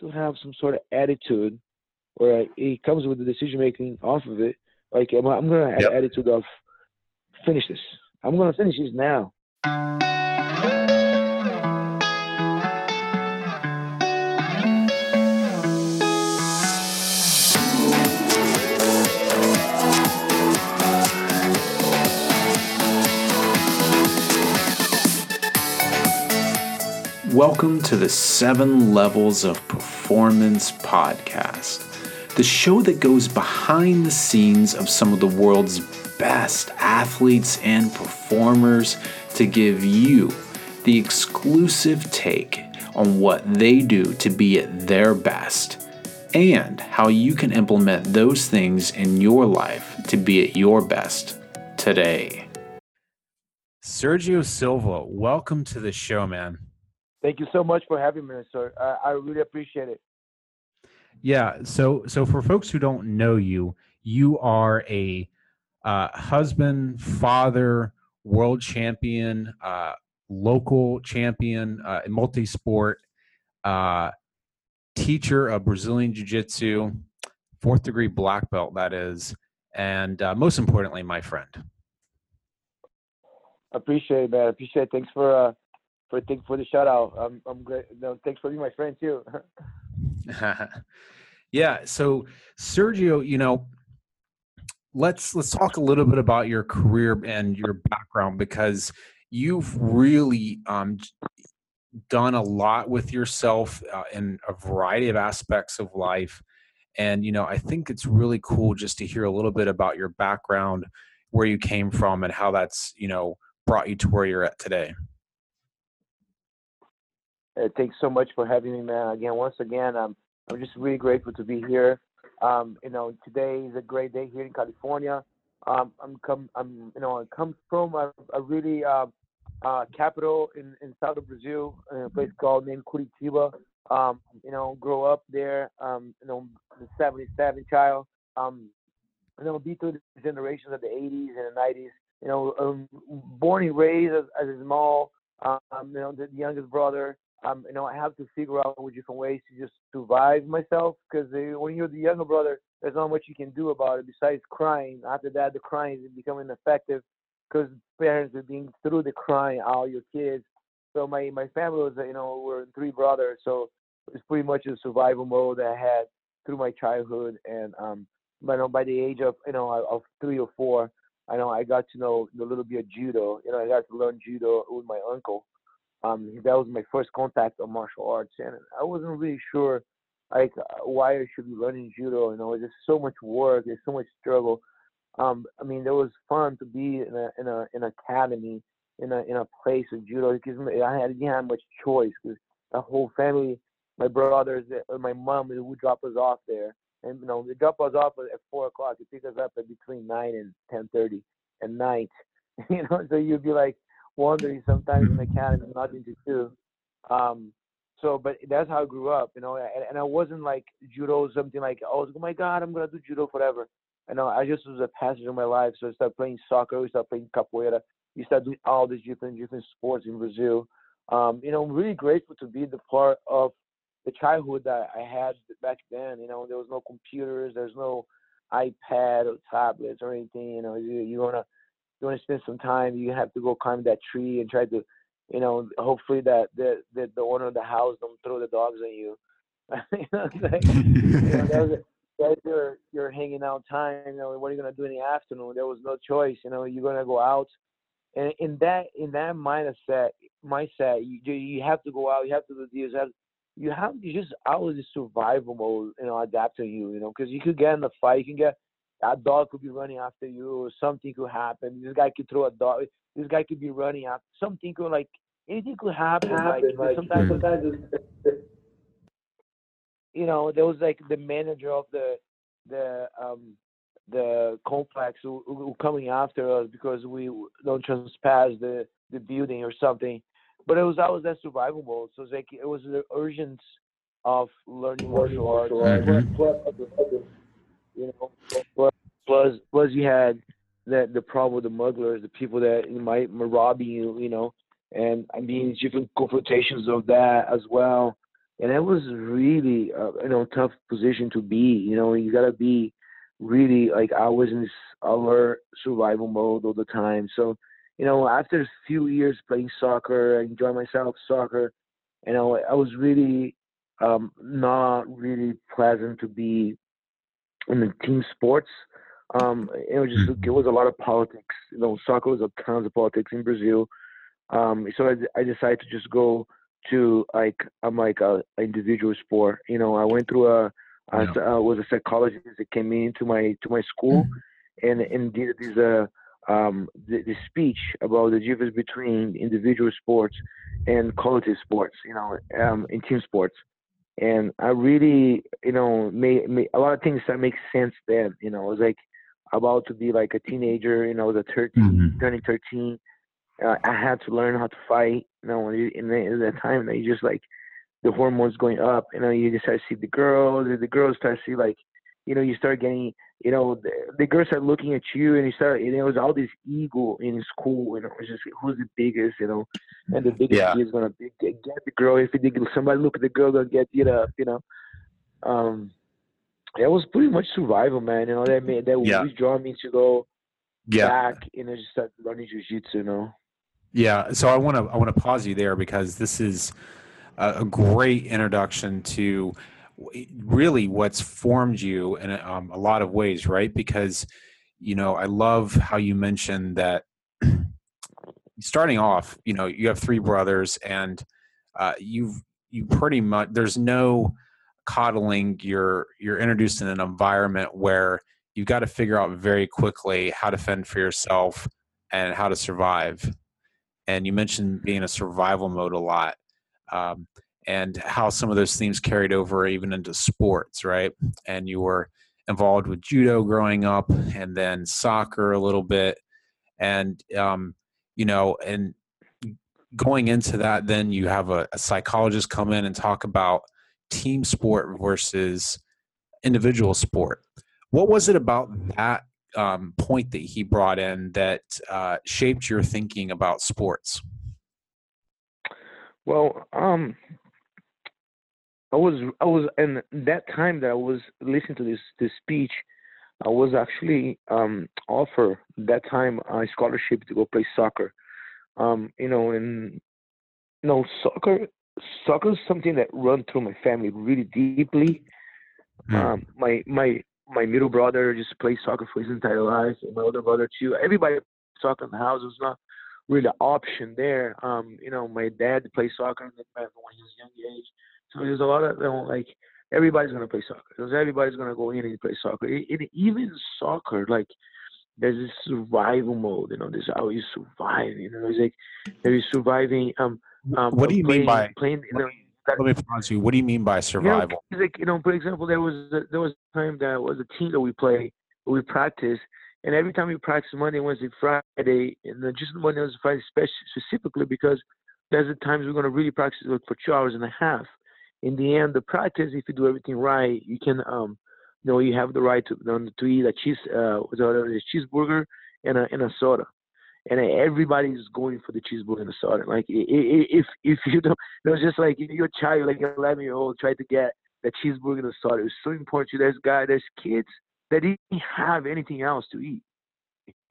to have some sort of attitude where it comes with the decision making off of it. Like I'm, I'm gonna have yep. attitude of finish this. I'm gonna finish this now. Welcome to the Seven Levels of Performance podcast, the show that goes behind the scenes of some of the world's best athletes and performers to give you the exclusive take on what they do to be at their best and how you can implement those things in your life to be at your best today. Sergio Silva, welcome to the show, man. Thank you so much for having me, sir. I, I really appreciate it. Yeah. So, so for folks who don't know you, you are a uh, husband, father, world champion, uh, local champion, uh, multi-sport, uh, teacher of Brazilian Jiu-Jitsu, fourth degree black belt, that is, and uh, most importantly, my friend. Appreciate it, man. Appreciate it. Thanks for uh, for thanks for the shout out. I'm I'm great. No, thanks for being my friend too. yeah. So Sergio, you know, let's let's talk a little bit about your career and your background because you've really um, done a lot with yourself uh, in a variety of aspects of life. And you know, I think it's really cool just to hear a little bit about your background, where you came from, and how that's you know brought you to where you're at today. Uh, thanks so much for having me, man. Again, once again, I'm I'm just really grateful to be here. Um, you know, today is a great day here in California. Um, I'm come, I'm you know, I come from a, a really uh, uh, capital in, in south of Brazil, a place called named Curitiba. Um, you know, grow up there. Um, you know, the '77 child. Um, you know, be through the generations of the '80s and the '90s. You know, um, born and raised as, as a small, um, you know, the youngest brother um, you know, I have to figure out different ways to just survive myself because when you're the younger brother, there's not much you can do about it besides crying. After that, the crying is becoming effective because parents are being through the crying all your kids. So my my family was, you know, we're three brothers, so it's pretty much a survival mode that I had through my childhood. And um, but you know, by the age of you know of three or four, I know I got to know a little bit of judo. You know, I got to learn judo with my uncle um, that was my first contact of martial arts, and I wasn't really sure like why I should be learning judo. You know, just so much work, there's so much struggle. Um, I mean, it was fun to be in a in a in an academy in a in a place of judo because I had, didn't have much choice because the whole family, my brothers, uh, my mom would drop us off there, and you know they drop us off at four o'clock. They pick us up at between nine and ten thirty at night. You know, so you'd be like, wondering sometimes in the academy nothing to do. Um, so, but that's how I grew up, you know. And, and I wasn't like judo something like I oh, oh my god, I'm gonna do judo forever. You know, I just was a passage in my life. So I started playing soccer, I started playing capoeira, we started doing all these different different sports in Brazil. Um, you know, I'm really grateful to be the part of the childhood that I had back then. You know, there was no computers, there's no iPad or tablets or anything. You know, you, you wanna you want to spend some time, you have to go climb that tree and try to, you know, hopefully that the the, the owner of the house don't throw the dogs on you. you know, like, you know, your your hanging out time. You know, what are you gonna do in the afternoon? There was no choice. You know, you're gonna go out, and in that in that mindset, mindset, you you have to go out. You have to do this. You have, you have to just always survival mode. You know, adapt to you. You know, because you could get in the fight. You can get that dog could be running after you, something could happen. This guy could throw a dog. This guy could be running after something could like anything could happen. happen like, like sometimes, sometimes you know, there was like the manager of the the um the complex who, who coming after us because we don't trespass the the building or something. But it was always that survival mode. So was like it was the urgency of learning martial arts. You know. Plus, plus, you had that the problem with the smugglers, the people that might robbing you, you know, and I mean different confrontations of that as well. and that was really uh, you know tough position to be. You know, you gotta be really like I was in this alert survival mode all the time. So, you know, after a few years playing soccer, I myself soccer. You know, I was really um, not really pleasant to be in the team sports. Um, it was just it was a lot of politics. You know, soccer was a tons of politics in Brazil. Um, so I, I decided to just go to like I'm like a, a individual sport. You know, I went through a I yeah. uh, was a psychologist that came into my to my school mm-hmm. and and did this uh um the, the, speech about the difference between individual sports and collective sports. You know, um, in team sports. And I really, you know, made, made a lot of things that make sense then. You know, I was like about to be like a teenager. You know, I was a 13, mm-hmm. turning 13 uh, I had to learn how to fight. You know, in, the, in that time, you just like the hormones going up. You know, you just start to see the girls. and The girls start to see like, you know, you start getting, you know, the, the girls start looking at you, and you start. And it was all this ego in school. You know, it's just who's the biggest. You know, and the biggest yeah. is gonna be, get, get the girl. If it, somebody look at the girl, gonna get it up. You know, um, it was pretty much survival, man. You know, that made that yeah. always draw me to go yeah. back and I just start learning jujitsu. You know. Yeah, so I want to I want to pause you there because this is a, a great introduction to really what's formed you in um, a lot of ways, right? Because you know I love how you mentioned that starting off, you know, you have three brothers and uh, you've you pretty much there's no coddling. You're you're introduced in an environment where you've got to figure out very quickly how to fend for yourself and how to survive and you mentioned being a survival mode a lot um, and how some of those themes carried over even into sports right? And you were involved with judo growing up and then soccer a little bit. And um, you know and going into that then you have a, a psychologist come in and talk about team sport versus individual sport. What was it about that um, point that he brought in that uh, shaped your thinking about sports? Well, um, I was I was in that time that I was listening to this this speech. I was actually um, offered that time a scholarship to go play soccer. Um, you know, and you know, soccer soccer is something that run through my family really deeply. Mm. Um, my my my middle brother just plays soccer for his entire life, and my older brother too. Everybody soccer in the house was not really an option there. Um, you know, my dad played soccer when he was young age, so there's a lot of you know, like everybody's gonna play soccer. Because everybody's gonna go in and play soccer. It, even soccer, like there's this survival mode. You know, there's how you survive. You know, it's like there's surviving. Um, um what do you playing, mean by playing? You know, let me pause you. What do you mean by survival? You know, like, you know, for example, there was a, there was a time that was a team that we play, we practice, and every time we practice Monday, Wednesday, Friday, and then just Monday, Wednesday, Friday, specifically because there's the times we're going to really practice for two hours and a half. In the end, the practice, if you do everything right, you can, um, you know, you have the right to to eat a cheese, uh, a cheeseburger and a and a soda and everybody's going for the cheeseburger and the soda. Like if if you don't, it was just like if you're child, like an 11 year old, try to get the cheeseburger and the soda. It's so important to this guy. There's kids that didn't have anything else to eat.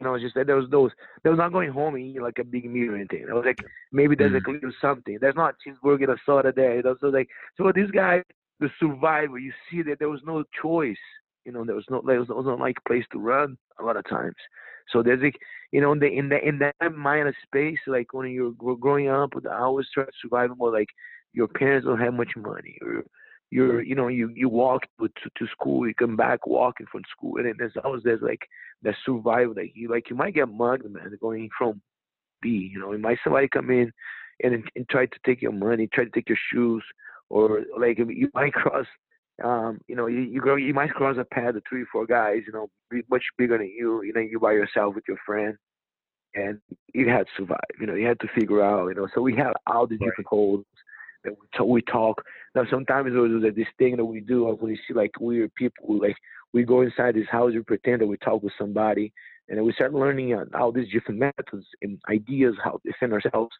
You know, it's just there was those. there was not going home and eating like a big meal or anything. I was like, maybe there's mm. a little something. There's not cheeseburger and a soda there. Know, so like, so this guy, the survivor, you see that there was no choice. You know, there was no, there was, there was no like place to run a lot of times. So there's like, you know, in the in the in that mind of space, like when you're growing up, I always try to survive more like your parents don't have much money, or you're, you know, you you walk to to school, you come back walking from school, and then there's always there's like that survival that you like you might get mugged, man, going from B, you know, you might somebody come in and and try to take your money, try to take your shoes, or like you might cross um, you know, you, you go, you might cross a path of three, four guys, you know, much bigger than you. You know, you by yourself with your friend, and you had to survive. You know, you had to figure out. You know, so we have all these right. different holes that we, talk, we talk. Now, sometimes there's like this thing that we do when we see like weird people. Like we go inside this house, we pretend that we talk with somebody, and then we start learning all these different methods and ideas how to defend ourselves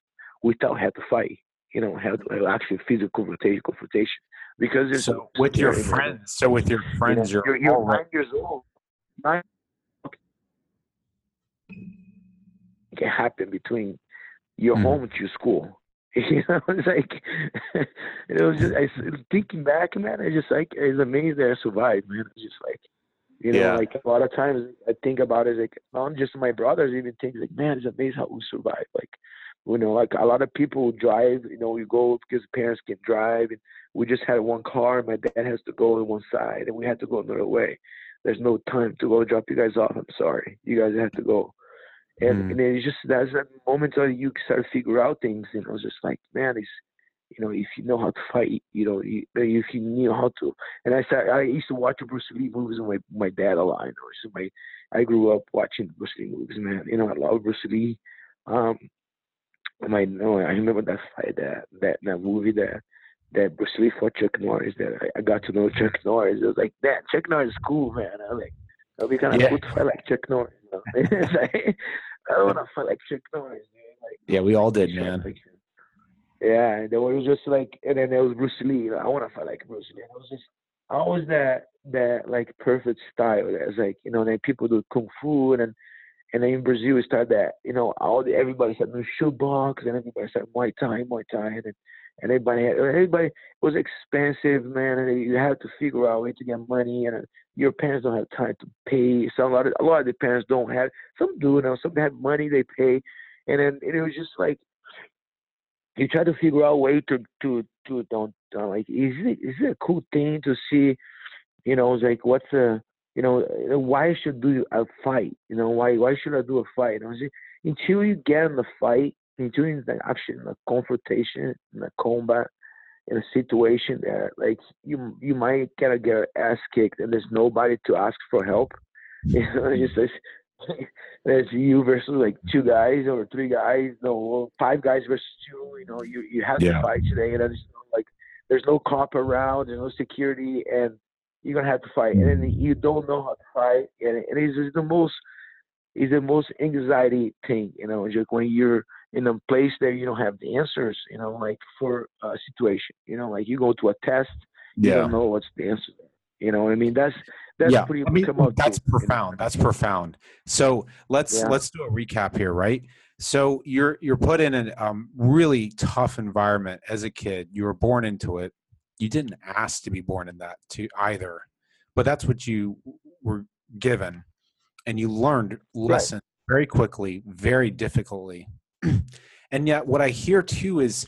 without having to fight you know have actually physical confrontation confrontation because there's so with your friends so with your friends you you're, you're nine years old nine can happen between your mm. home to your school you know it's like it was just I thinking back man I just like it's amazing that I survived man it's just like you know, yeah. like a lot of times I think about it like not just my brothers even think like, man, it's amazing how we survive. Like, you know, like a lot of people drive, you know, we go because parents can drive and we just had one car and my dad has to go on one side and we had to go another way. There's no time to go drop you guys off. I'm sorry. You guys have to go. And, mm. and it's just that's that moment where you start to figure out things and I was just like, man, it's you know, if you know how to fight, you know, you, if you know how to. And I started, I used to watch Bruce Lee movies with my my dad a lot. You know, so my I grew up watching Bruce Lee movies, man. You know, I love Bruce Lee. Um, my know I remember that fight, that that that movie that that Bruce Lee fought Chuck Norris. That I, I got to know Chuck Norris. It was like, that Chuck Norris is cool, man. I was like, that'll be kind of yeah. cool to fight like Chuck Norris. Like, I don't want to fight like Chuck Norris. Man. Like, yeah, we all did, man. Like, yeah, and then it was just like, and then there was Bruce Lee. I want to fight like Bruce Lee. And it was just always that that like perfect style. It's like you know, then people do kung fu, and then and then in Brazil we started that you know all the everybody started doing shoebox, and everybody started Muay Thai, Muay Thai, and and everybody had, everybody was expensive, man, and you had to figure out a way to get money, and your parents don't have time to pay. So a lot of a lot of the parents don't have. Some do, know, some have money they pay, and then and it was just like you try to figure out a way to to to don't uh, like is it is it a cool thing to see you know like what's a you know why should do a fight you know why why should I do a fight you know, until you get in the fight until you the action a confrontation in a combat in a situation that like you you might kind of get ass kicked and there's nobody to ask for help you know it's just it's you versus like two guys or three guys, no, five guys versus two. You know, you you have yeah. to fight today, and there's like there's no cop around, there's no security, and you're gonna have to fight, and then mm. you don't know how to fight, and, and it's the most is the most anxiety thing, you know, just when you're in a place that you don't have the answers, you know, like for a situation, you know, like you go to a test, you yeah. don't know what's the answer. You know what I mean? That's that's yeah. pretty I mean, that's to, profound. You know? That's profound. So let's yeah. let's do a recap here, right? So you're you're put in a um, really tough environment as a kid. You were born into it. You didn't ask to be born in that to either, but that's what you were given, and you learned lessons right. very quickly, very difficultly. and yet, what I hear too is,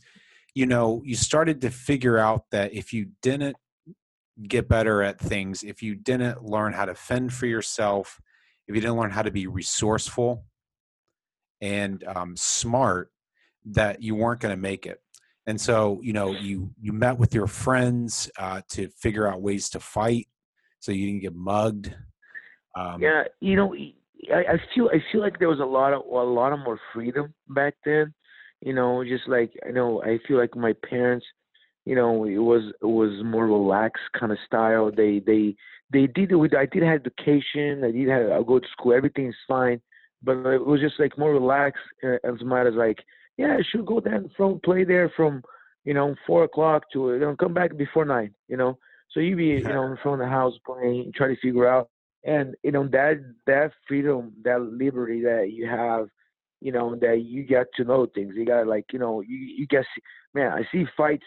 you know, you started to figure out that if you didn't get better at things if you didn't learn how to fend for yourself if you didn't learn how to be resourceful and um, smart that you weren't going to make it. And so you know you you met with your friends uh, to figure out ways to fight so you didn't get mugged. Um, yeah you know I, I feel i feel like there was a lot of a lot of more freedom back then you know just like i know i feel like my parents you know, it was it was more relaxed kind of style. They they they did it with I did have education. I did have I go to school. Everything's fine, but it was just like more relaxed uh, as much as like yeah, I should go there from play there from you know four o'clock to you know come back before nine. You know, so you be you know in front of the house playing, try to figure out, and you know that that freedom, that liberty that you have you know, that you get to know things. You got like, you know, you you get man, I see fights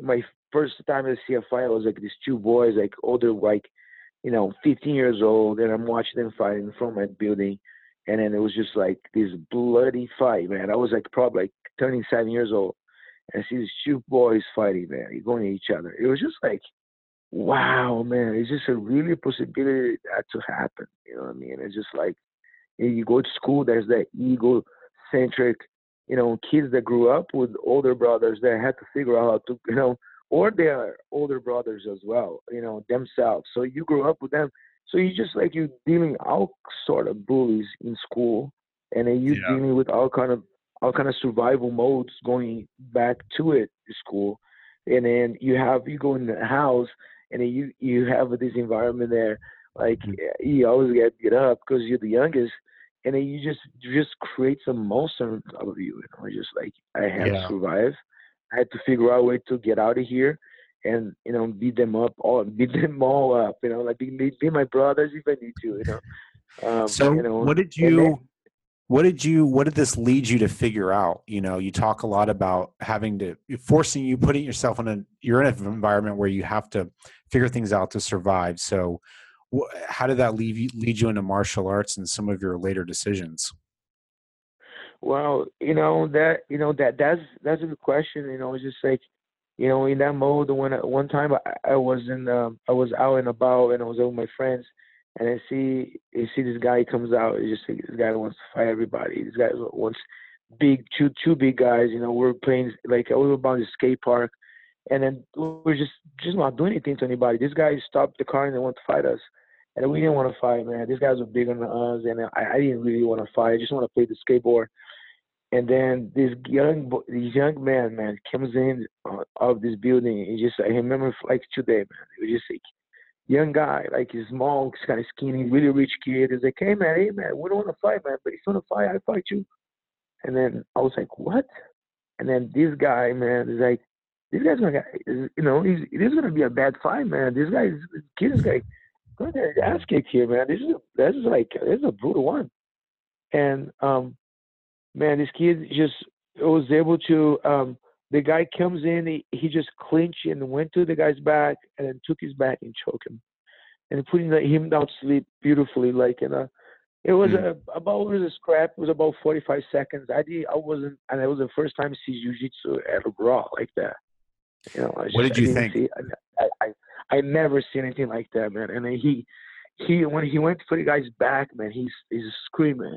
my first time I see a fight was like these two boys, like older, like you know, 15 years old, and I'm watching them fight in front of my building, and then it was just like this bloody fight, man. I was like probably like turning seven years old, and I see these two boys fighting, man, going at each other. It was just like, wow, man, it's just a really possibility that to happen. You know what I mean? It's just like you go to school, there's that ego centric you know, kids that grew up with older brothers that had to figure out how to, you know, or their older brothers as well, you know, themselves. So you grew up with them. So you just like you dealing all sort of bullies in school, and then you yeah. dealing with all kind of all kind of survival modes going back to it school, and then you have you go in the house, and then you you have this environment there, like mm-hmm. you always get to get up because you're the youngest, and then you just just create some monster on top of you. You know, just like I had yeah. to survive. I had to figure out a way to get out of here and you know beat them up all beat them all up you know like be, be my brothers if I need to you know. Um, so you know, what did you? What did you? What did this lead you to figure out? You know, you talk a lot about having to forcing you putting yourself in a you're in an environment where you have to figure things out to survive. So, wh- how did that lead you lead you into martial arts and some of your later decisions? Well, you know that you know that that's that's a good question. You know, it's just like you know in that mode when one time I, I was in um, I was out and about and I was with my friends and I see you see this guy comes out. It's just like, this guy wants to fight everybody. This guy wants big two two big guys. You know, we're playing like we were about the skate park, and then we're just just not doing anything to anybody. This guy stopped the car and they want to fight us, and we didn't want to fight, man. These guys were bigger than us, and I, I didn't really want to fight. I just want to play the skateboard. And then this young this young man, man, comes in uh, of this building. He just I remember like today, man. It was just like young guy, like he's small, he's kind of skinny, really rich kid. He's like, hey man, hey man, we don't want to fight, man, but if you want to fight, I fight you. And then I was like, what? And then this guy, man, is like, this guy's gonna, you know, he's, this is gonna be a bad fight, man. This guy, this kid is like, going to ass kicked here, man. This is, a, this is like, this is a brutal one. And um, man, this kid just was able to um the guy comes in, he, he just clinched and went to the guy's back and then took his back and choked him. And putting him down to sleep beautifully, like in a, it was mm. a, about, it was a scrap, it was about 45 seconds. I did, I wasn't, and it was the first time I see Jiu-Jitsu at a raw like that. You know, just, what did you think? See, I, I, I never seen anything like that, man. And then he, he, when he went for the guy's back, man, he's, he's screaming,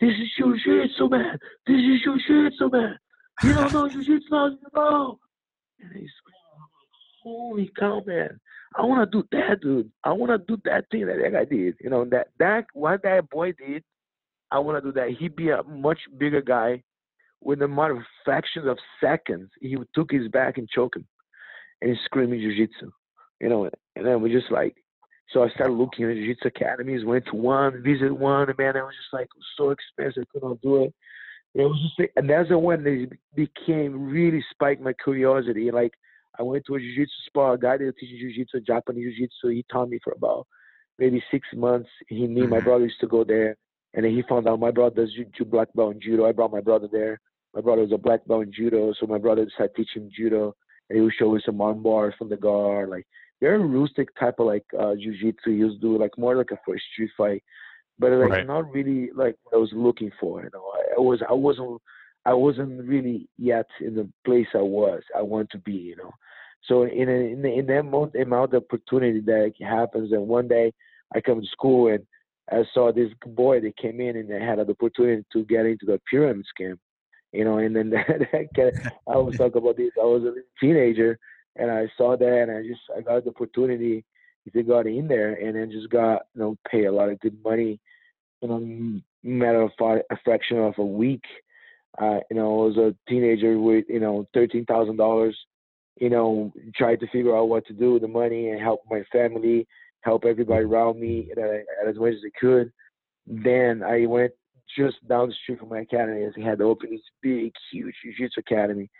this is Jiu-Jitsu, man. This is Jiu-Jitsu, man. You don't know jujitsu, you know. And he's holy cow, man. I want to do that, dude. I want to do that thing that that guy did. You know, that, that, what that boy did, I want to do that. He'd be a much bigger guy with a matter of fractions of seconds. He took his back and choked him and he's screaming jiu-jitsu. You know, and then we just like, so I started looking at jiu-jitsu academies, went to one, visited one, and man, it was just like so expensive, I couldn't do it. It was just, and that's the one that became really spiked my curiosity. Like I went to a jiu-jitsu spa, a guy that teaches jiu-jitsu, Japanese jiu-jitsu. He taught me for about maybe six months. He knew my mm-hmm. brother used to go there, and then he found out my brother does jiu black belt in judo. I brought my brother there. My brother was a black belt in judo, so my brother decided to teach him judo, and he would show me some arm bars from the guard, like very rustic type of like uh, jiu-jitsu. He used to do like more like a for a street fight but like right. not really like what I was looking for. You know, I, I was I wasn't I wasn't really yet in the place I was I want to be. You know, so in a, in, the, in that amount, amount of opportunity that happens, and one day I come to school and I saw this boy that came in and they had an opportunity to get into the pyramid scheme. You know, and then that, that I was talking about this. I was a teenager and I saw that and I just I got the opportunity they got in there and then just got you know pay a lot of good money in a matter of a fraction of a week. Uh, you know, I was a teenager with you know thirteen thousand dollars. You know, tried to figure out what to do with the money and help my family, help everybody around me as much as I could. Then I went just down the street from my academy as I had to open this big, huge jiu-jitsu academy.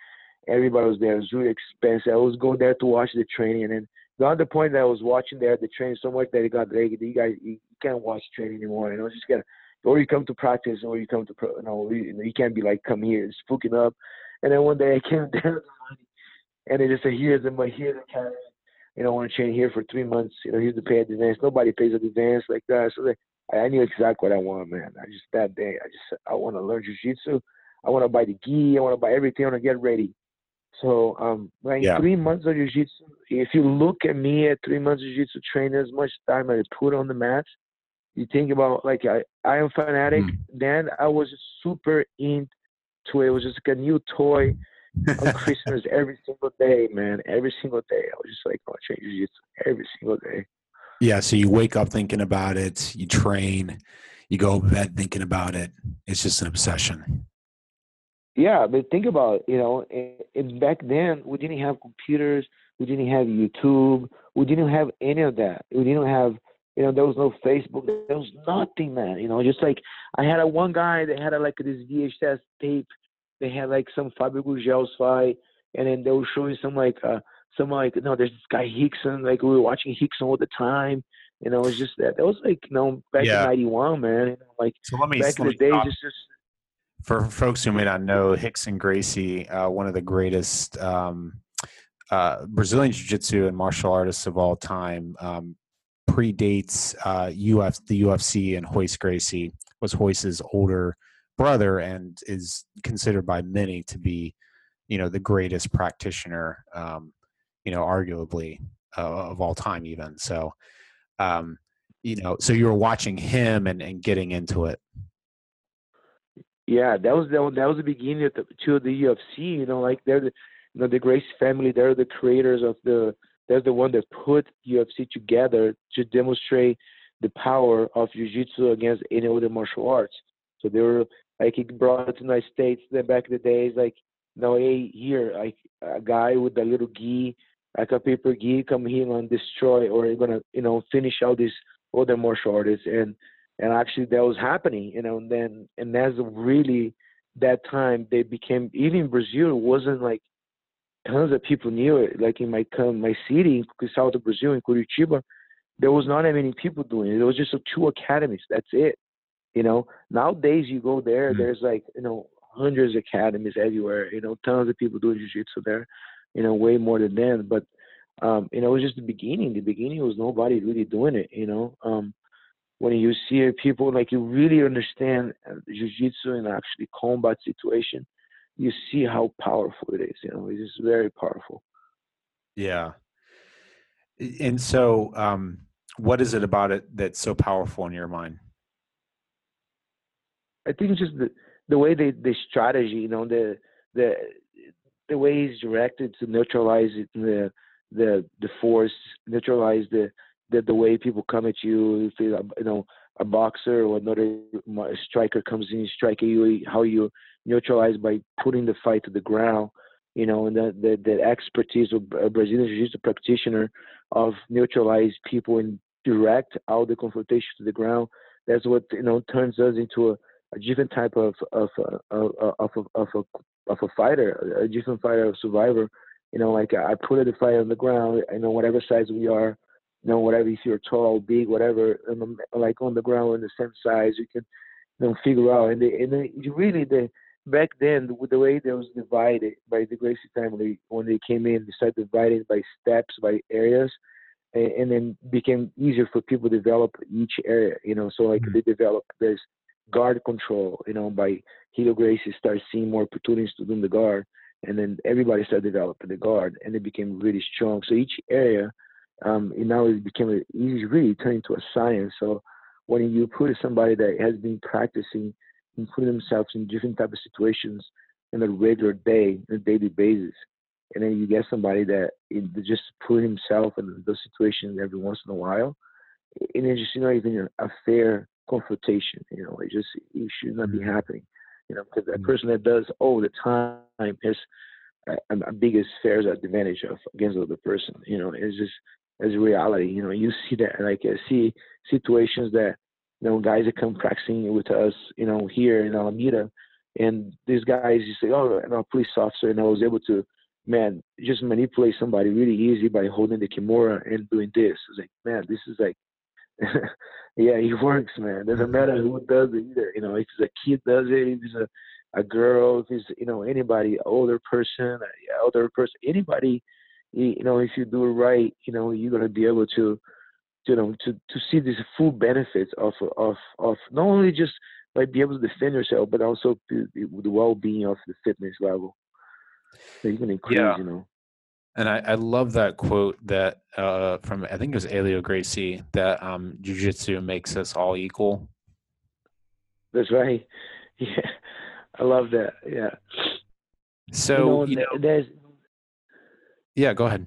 Everybody was there. It was really expensive. I was going there to watch the training and then to the point that I was watching there the training so much that it got like you guys you can't watch training anymore. You know, just gotta or you come to practice or you come to you know you, you can't be like come here spooking up. And then one day I came down and they just said here's the here's the camera. You know, I want to train here for three months. You know, here's the pay advance. Nobody pays advance like that. So they, I knew exactly what I want, man. I just that day I just I want to learn jujitsu. I want to buy the gi. I want to buy everything. I want to get ready. So um, like yeah. three months of jiu-jitsu, if you look at me at three months of jiu-jitsu training, as much time I put on the mat, you think about like I, I am fanatic. Mm. Then I was super into it. It was just like a new toy on Christmas every single day, man. Every single day. I was just like, oh, change jiu-jitsu every single day. Yeah, so you wake up thinking about it, you train, you go to bed thinking about it. It's just an obsession. Yeah, but think about it, you know, and back then we didn't have computers, we didn't have YouTube, we didn't have any of that. We didn't have, you know, there was no Facebook, there was nothing, man. You know, just like I had a one guy that had a, like this VHS tape. They had like some Fabio Gurgel's fight, and then they were showing some like uh some like no, there's this guy Rickson, like we were watching Rickson all the time. You know, it's just that that was like you know back Yeah. in '91, man. You know, like So let me, back in the stop. it's just for folks who may not know, Rickson Gracie, uh, one of the greatest um, uh, Brazilian jiu-jitsu and martial artists of all time, um, predates uh, Uf, the UFC, and Royce Gracie was Royce's older brother and is considered by many to be, you know, the greatest practitioner, um, you know, arguably uh, of all time, even. So, um, you know, so you were watching him and, and getting into it. Yeah, that was was- that was the beginning of the, to the UFC. You know, like they're the you know the Gracie family. They're the creators of the. They're the one that put UFC together to demonstrate the power of jiu-jitsu against any other martial arts. So they were like it brought it to the United States. Then back in the days, like no, hey, here, like a guy with a little gi, like a paper gi, come here and destroy, or gonna you know finish out these other martial artists and and actually that was happening, you know. And then and as really that time they became even Brazil wasn't like tons of people knew it. Like in my my city, in south of Brazil, in Curitiba, there was not that many people doing it. There was just two academies. That's it. You know, nowadays you go there, Mm. there's like you know hundreds of academies everywhere. You know, tons of people doing jiu-jitsu there. You know, way more than then. But um, you know, it was just the beginning. The beginning was nobody really doing it. You know, um, when you see people like you really understand uh, jiu-jitsu and actually combat situation, you see how powerful it is. You know, it is very powerful. Yeah. And so, um, what is it about it that's so powerful in your mind? I think just the the way they the strategy, you know, the the the way he's directed to neutralize it, the the the force, neutralize the the the way people come at you. If you you know a boxer or another striker comes in striking you, how you neutralize by putting the fight to the ground. You know, and the the, the expertise of a Brazilian jiu-jitsu practitioner of neutralize people and direct out the confrontation to the ground. That's what you know turns us into a a different type of of uh, of of a, of a fighter, a different fighter, a survivor. You know, like I put the fight on the ground. I know whatever size we are, you know, whatever if you're tall, big, whatever, and like on the ground, we're the same size. You can, you know, figure out. And they, and they, really, the back then, with the way they was divided by the Gracie family when they came in, they started dividing by steps, by areas and, and then became easier for people to develop each area. You know, so like Mhm. they developed this guard control. You know, by Helio Gracie started seeing more opportunities to do the guard, and then everybody started developing the guard, and it became really strong. So each area, um, and now it became a, it's really turned into a science. So when you put somebody that has been practicing and putting themselves in different type of situations on a regular day, on a daily basis, and then you get somebody that it, just put himself in those situations every once in a while, and it's just you know even a fair confrontation. You know, it just it should not be Mhm. happening. You know, because that Mhm. person that does all the time has a, a biggest fair advantage of against the other person. You know, it's just as reality. You know, you see that like I see situations that you know guys that come practicing with us. You know, here in Alameda, and these guys you say, oh, I'm a police officer, and I was able to man, just manipulate somebody really easy by holding the kimura and doing this. It's like, man, this is like, yeah, it works, man. Doesn't matter who does it either. You know, if it's a kid does it, if it's a, a girl, if it's you know anybody, older person, uh, a elder person, anybody, you know, if you do it right, you know, you're gonna be able to, you know, to to see these full benefits of of of not only just like be able to defend yourself, but also the, the well-being of the fitness level. So you can increase, Yeah. you know. And I, I love that quote that uh, from I think it was Helio Gracie that um, jujitsu makes us all equal. That's right. Yeah, I love that. Yeah. So you you know, know, there's yeah, go ahead.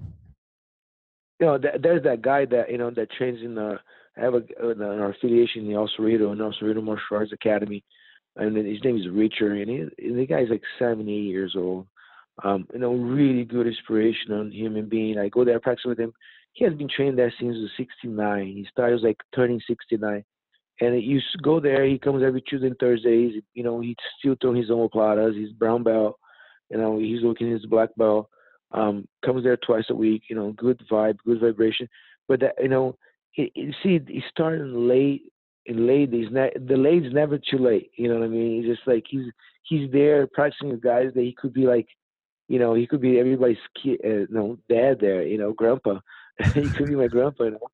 you know th- there's that guy that you know that trains in the I have a, an an affiliation in the El Cerrito, in El Cerrito Martial Arts Academy, and his name is Richard, and, he, and the guy's like 70 years old. Um, you know, really good inspiration on human being. I go there, practice with him. He has been trained there since he was 69. He started like turning 69. And you go there, he comes every Tuesday and Thursdays. You know, he's still throwing his own platas. He's brown belt. You know, he's looking his black belt. Um, comes there twice a week. You know, good vibe, good vibration. But that, you know, it, it, see, he started late. In late, he's not, the late's never too late. You know what I mean? He's just like he's he's there practicing with guys that he could be like, you know, he could be everybody's kid, uh, you know, dad there. You know, grandpa. he could be my grandpa. You know?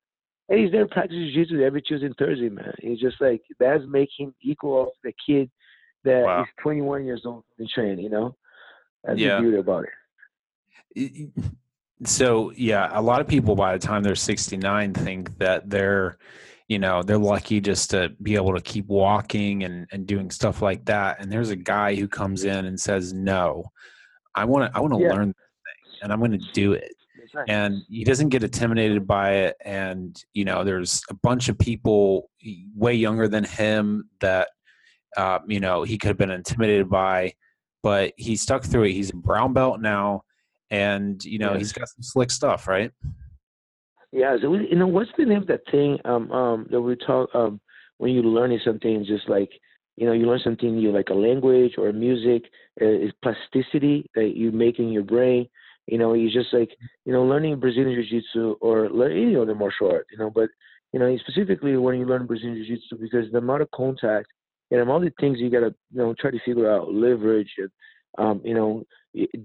And he's there practicing jiu-jitsu every Tuesday and Thursday, man. He's just like that's making equal of the kid that wow. is 21 years old and trained. You know, that's yeah. the beauty about it. So yeah, a lot of people by the time they're 69 think that they're, you know, they're lucky just to be able to keep walking and and doing stuff like that. And there's a guy who comes in and says, "No, I want to I want to yeah. learn this thing, and I'm going to do it." Right. And he doesn't get intimidated by it. And you know, there's a bunch of people way younger than him that uh, you know he could have been intimidated by, but he stuck through it. He's a brown belt now, and you know he's got some slick stuff, right? Yeah. So we, you know, what's the name of that thing um, um, that we talk um, when you're learning something? Just like you know, you learn something new, like a language or music. Uh, is plasticity that you make in your brain. You know, he's just like, you know, learning Brazilian Jiu-Jitsu or any other martial art, you know, but, you know, specifically when you learn Brazilian Jiu-Jitsu because the amount of contact and all the things you got to, you know, try to figure out, leverage, and, um, you know,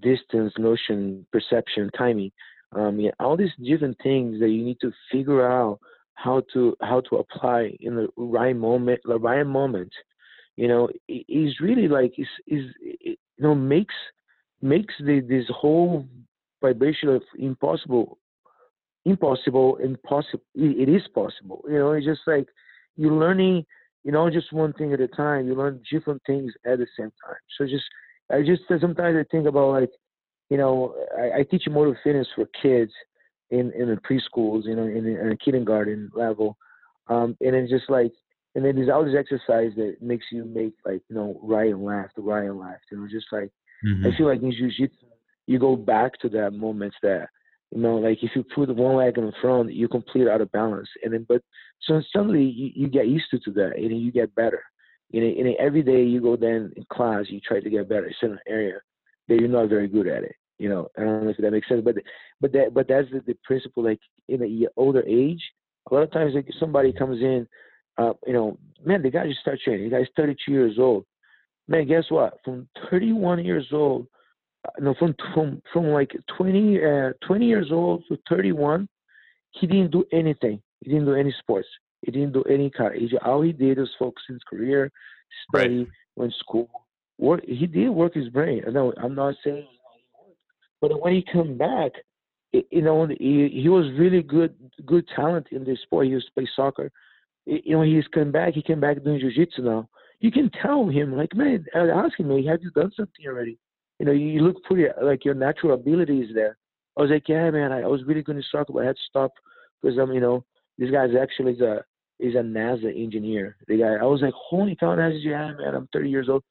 distance, notion, perception, timing, um, yeah, all these different things that you need to figure out how to how to apply in the right moment, the right moment, you know, is really like is is you know makes makes the, this whole vibration of impossible impossible and possible it is possible. You know it's just like you're learning you know just one thing at a time. You learn different things at the same time. So just i just sometimes i think about like you know i, I teach motor fitness for kids in in the preschools you know in, in a kindergarten level. Um and it's just like and then there's all this exercise that makes you make like you know right and left right and left you know just like mm-hmm. i feel like in jiu-jitsu you go back to that moment that you know like if you put one leg in front you complete out of balance. And then but so suddenly you, you get used to, to that and you get better you know every day you go then in class you try to get better. In certain area that you're not very good at it you know? I don't know if that makes sense but but that but that's the, the principle like in the older age a lot of times like somebody comes in uh, you know man the guy just start training. The guy's 32 years old. Man guess what? From 31 years old no, from from from like 20 uh, 20 years old to 31, he didn't do anything. He didn't do any sports. He didn't do any car. He, all he did was focus his career, study, right. went school. Work. He did work his brain. No, I'm not saying, but when he come back, you know, he, he was really good, good talent in this sport. He used to play soccer. You know, he's come back. He came back doing jiu-jitsu now. You can tell him, like, man, I ask him, have you done something already? you know, you look pretty uh, like your natural ability is there. I was like, yeah, man, I, I was really good in soccer, but I had to stop because I'm, um, you know, this guy's actually is a is a NASA engineer. The guy, I was like, holy cow, NASA, yeah, man, I'm 30 years old.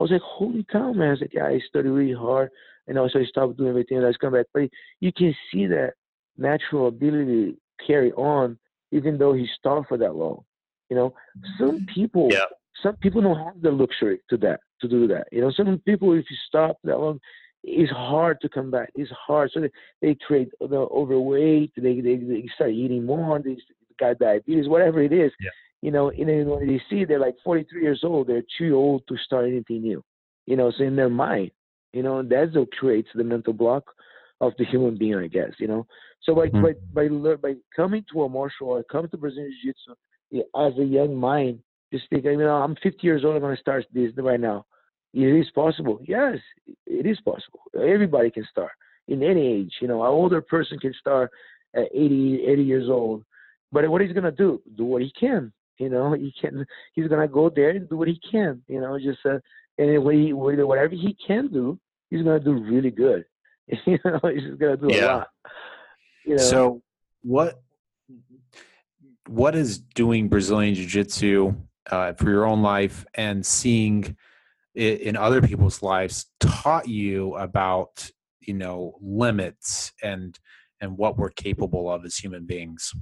I was like, holy cow, man. I was like, yeah, I studied really hard, and also I stopped doing everything, and I was coming back. But you can see that natural ability carry on, even though he stopped for that long. You know, some people, yeah. some people don't have the luxury to that to do that. You know, some people, if you stop that long, it's hard to come back. It's hard. So they, they create the overweight. They, they, they start eating more. They got diabetes, whatever it is. Yeah. You know, and then when they see they're like 43 years old, they're too old to start anything new. You know, so in their mind, you know, that's what creates the mental block of the human being, I guess. You know, so by mm-hmm. by by, by coming to a martial art, coming to Brazilian Jiu-Jitsu as a young mind, just think, you know, I'm 50 years old. I'm going to start this right now. It is possible. Yes, it is possible. Everybody can start in any age. You know, an older person can start at 80, 80 years old. But what he's gonna do? Do what he can. You know, he can. He's gonna go there and do what he can. You know, just uh, and he, whatever he can do, he's gonna do really good. you know, he's just gonna do yeah. a lot. You know? So what? What is doing Brazilian Jiu Jitsu uh, for your own life and seeing it in other people's lives taught you about you know limits and and what we're capable of as human beings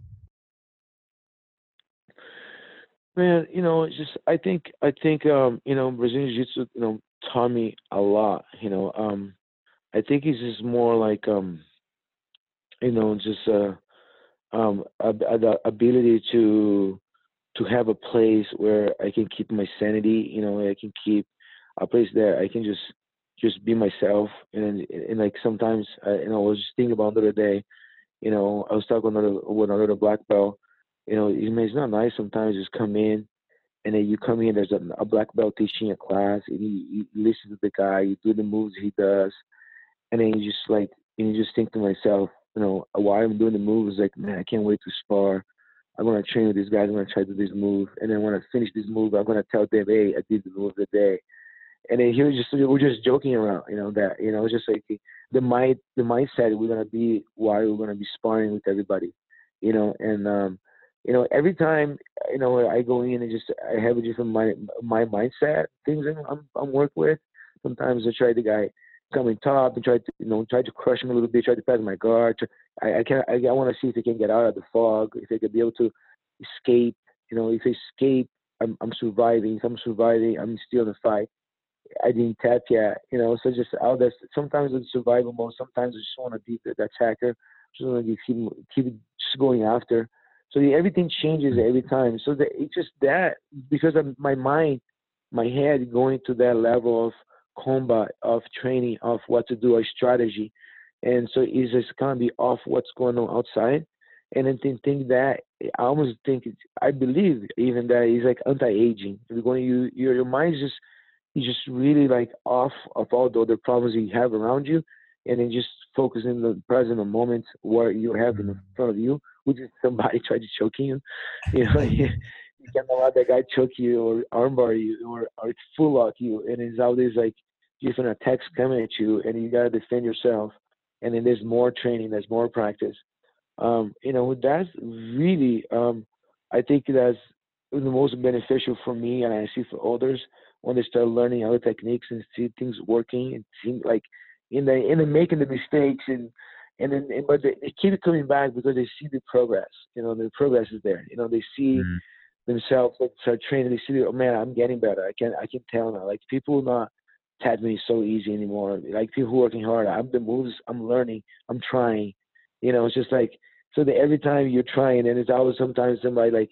man you know it's just i think i think um you know brazilian jiu-jitsu you know taught me a lot you know um I think it's just more like um, you know, just uh, um, the ability to to have a place where I can keep my sanity. You know, I can keep a place that I can just just be myself. And and like sometimes, I, you know, I was just thinking about the other day. You know, I was talking with another, with another black belt. You know, it's not nice sometimes just come in and then you come in, there's a, a black belt teaching a class, and you, you listen to the guy, you do the moves he does, and then you just like, and you just think to myself, you know, while I'm doing the moves, like, man, I can't wait to spar. I'm gonna train with these guys. I'm gonna try to do this move, and then when I finish this move, I'm gonna tell them, hey, I did the move of the day. And then he was just, we're just joking around, you know, that, you know, it's just like the mind, the mindset we're gonna be while we're gonna be sparring with everybody, you know, and um, you know, every time you know I go in and just I have a different mind, my mindset things I'm I'm work with. Sometimes I try the guy coming top and try to you know try to crush him a little bit, try to pass my guard. To, I I can I, I want to see if he can get out of the fog, if he could be able to escape. You know, if he escape, I'm I'm surviving. If I'm surviving, I'm still in the fight. I didn't tap yet, you know. So just out there, sometimes it's survival mode. Sometimes I just want to beat the, the attacker. Just want to keep keep just going after. So everything changes every time. So that it's just that because of my mind, my head going to that level of combat, of training, of what to do, a strategy, and so it's just kind of be off what's going on outside. And then think, think that I almost think it's, I believe even that it's like anti-aging. You're going, you your your mind is just just really like off of all the other problems you have around you, and then just focus in the present moment what you have in mm-hmm. front of you which is somebody tried to choke you. You know, you, can't let that guy choke you or armbar you or, or full lock you. And it's always like different attacks coming at you and you got to defend yourself. And then there's more training, there's more practice. Um, you know, that's really, um, I think that's the most beneficial for me and I see for others when they start learning other techniques and see things working and seem like in the in the making the mistakes and and then but they, they, keep coming back because they see the progress. You know, the progress is there. You know, they see mm-hmm. themselves like start training. They see, oh man, I'm getting better. I can I can tell now. Like people not tap me so easy anymore. Like people working hard. I'm the moves. I'm learning. I'm trying. You know, it's just like so that every time you're trying, and it's always sometimes somebody like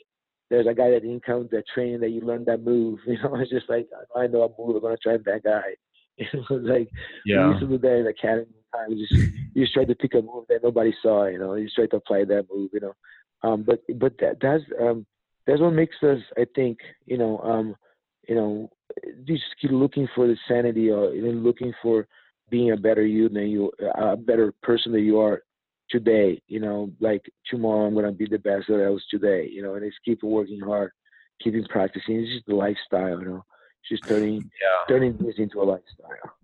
there's a guy that didn't come to that training that you learned that move. You know, it's just like I know a move. I'm gonna try that guy. It was like yeah. we used to be there in the academy time. You just you just tried to pick a move that nobody saw. You know, you just tried to apply that move. You know, um, but but that, that's um, that's what makes us. I think you know um, you know just keep looking for the sanity or even looking for being a better you than you a better person than you are today. You know, like tomorrow I'm gonna be the best that I was today. You know, and it's keep working hard, keeping practicing. It's just the lifestyle. You know, just turning yeah. turning this into a lifestyle.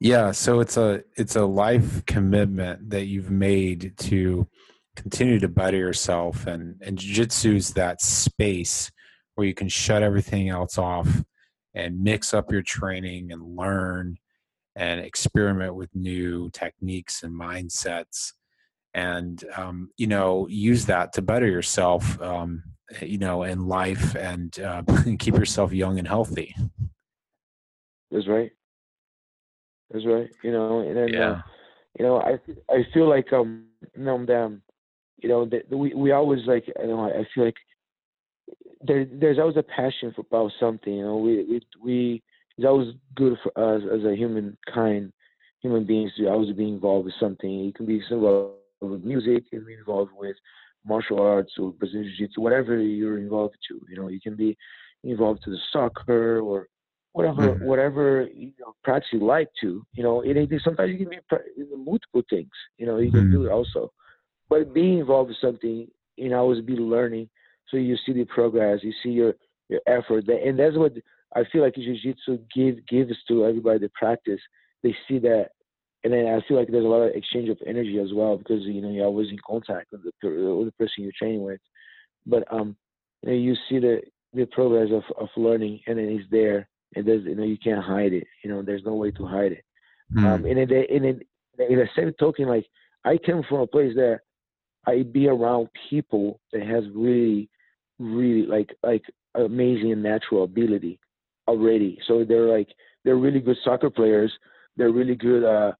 Yeah, so it's a it's a life commitment that you've made to continue to better yourself and and jiu-jitsu's that space where you can shut everything else off and mix up your training and learn and experiment with new techniques and mindsets. And um, you know use that to better yourself um, you know in life and uh, keep yourself young and healthy. That's right that's right. You know, and then uh, yeah. uh, you know, I I feel like um, you know, them, you know, that we we always like I you know, I feel like there there's always a passion for about something. You know, we we we it's always good for us as a human kind, human beings to always be involved with something. You can be involved with music, you can be involved with martial arts or Brazilian jiu-jitsu, whatever you're involved to. You know, you can be involved to the soccer or whatever mm-hmm. whatever you know practice you like to. You know, it ain't sometimes you can be in multiple things. You know, you can mm-hmm. do it also, but being involved with something, you know, always be learning. So you see the progress, you see your your effort, and that's what I feel like jiu-jitsu give gives to everybody that practice. They see that, and then I feel like there's a lot of exchange of energy as well because you know you're always in contact with the, with the person you're training with. But um, you, know, you see the the progress of, of learning, and then it's there, and there's you know you can't hide it. You know, there's no way to hide it. Mm. Um, and in the, in, in, in the same token, like I come from a place that I be around people that has really, really like like amazing natural ability already. So they're like they're really good soccer players. They're really good uh,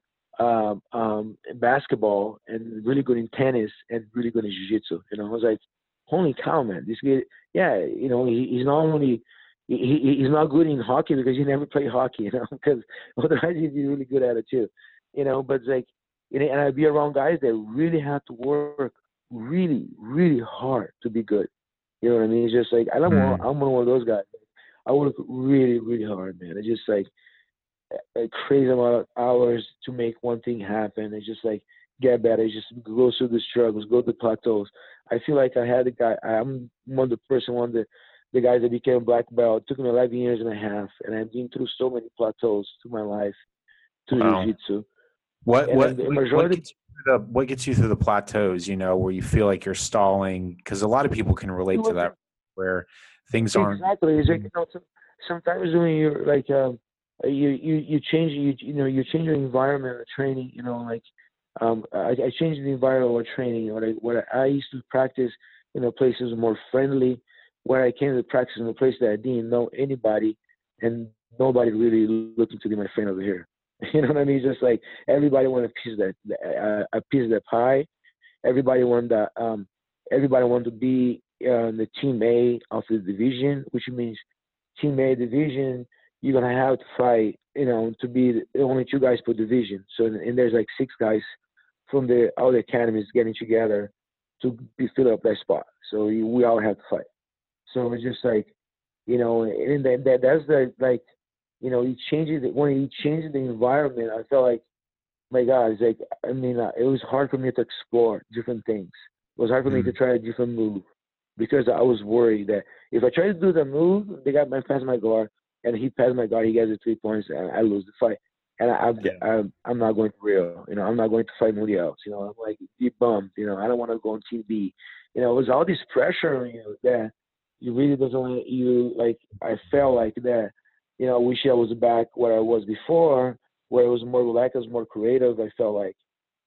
um, um, basketball and really good in tennis and really good in jiu-jitsu. You know, I was like, holy cow, man, this guy, yeah, you know, he, he's not only he, he, he's not good in hockey because he never played hockey, you know, because otherwise he'd be really good at it too, you know. But it's like, you know, and I'd be around guys that really have to work really, really hard to be good. You know what I mean? It's just like I don't mm. I'm one of those guys. I work really, really hard, man. It's just like a crazy amount of hours to make one thing happen. It's just like get better. It's just go through the struggles, go to the plateaus. I feel like I had a guy. I'm one of the person, one of the the guys that became black belt. It took me 11 years and a half, and I've been through so many plateaus through my life through wow. jiu-jitsu. What what, majority, what, gets the, what gets you through the plateaus? You know, where you feel like you're stalling, because a lot of people can relate to that, where things aren't exactly. It's like, you know, sometimes when you're like um, you you you change you you know you change your environment or training. You know, like um, I, I changed the environment or training. What I what I used to practice in a places more friendly where I came to practice in a place that I didn't know anybody and nobody really looking to be my friend over here. You know what I mean? Just like everybody wanted a piece of that, a piece of that pie. Everybody wanted that. Um, everybody wanted to be uh, the team A of the division, which means team A division. You're gonna have to fight, you know, to be the only two guys per division. So and there's like six guys from the other academies getting together to be fill up that spot. So we all have to fight. So it's just like, you know, and that, that that's the like, you know, he changes it when he changes the environment. I felt like, my God, it's like I mean, uh, it was hard for me to explore different things. It was hard for mm-hmm. me to mm. try a different move because I was worried that if I try to do the move, they got my pass my guard, and he passed my guard, he gets the three points, and I lose the fight. And I, yeah. I'm, I'm not going to real, you know, I'm not going to fight nobody else, you know. I'm like deep bummed, you know. I don't want to go on TV, you know. It was all this pressure on you that you really doesn't want you like I felt like that. You know, I wish I was back where I was before, where it was more relaxed, I was more creative. I felt like,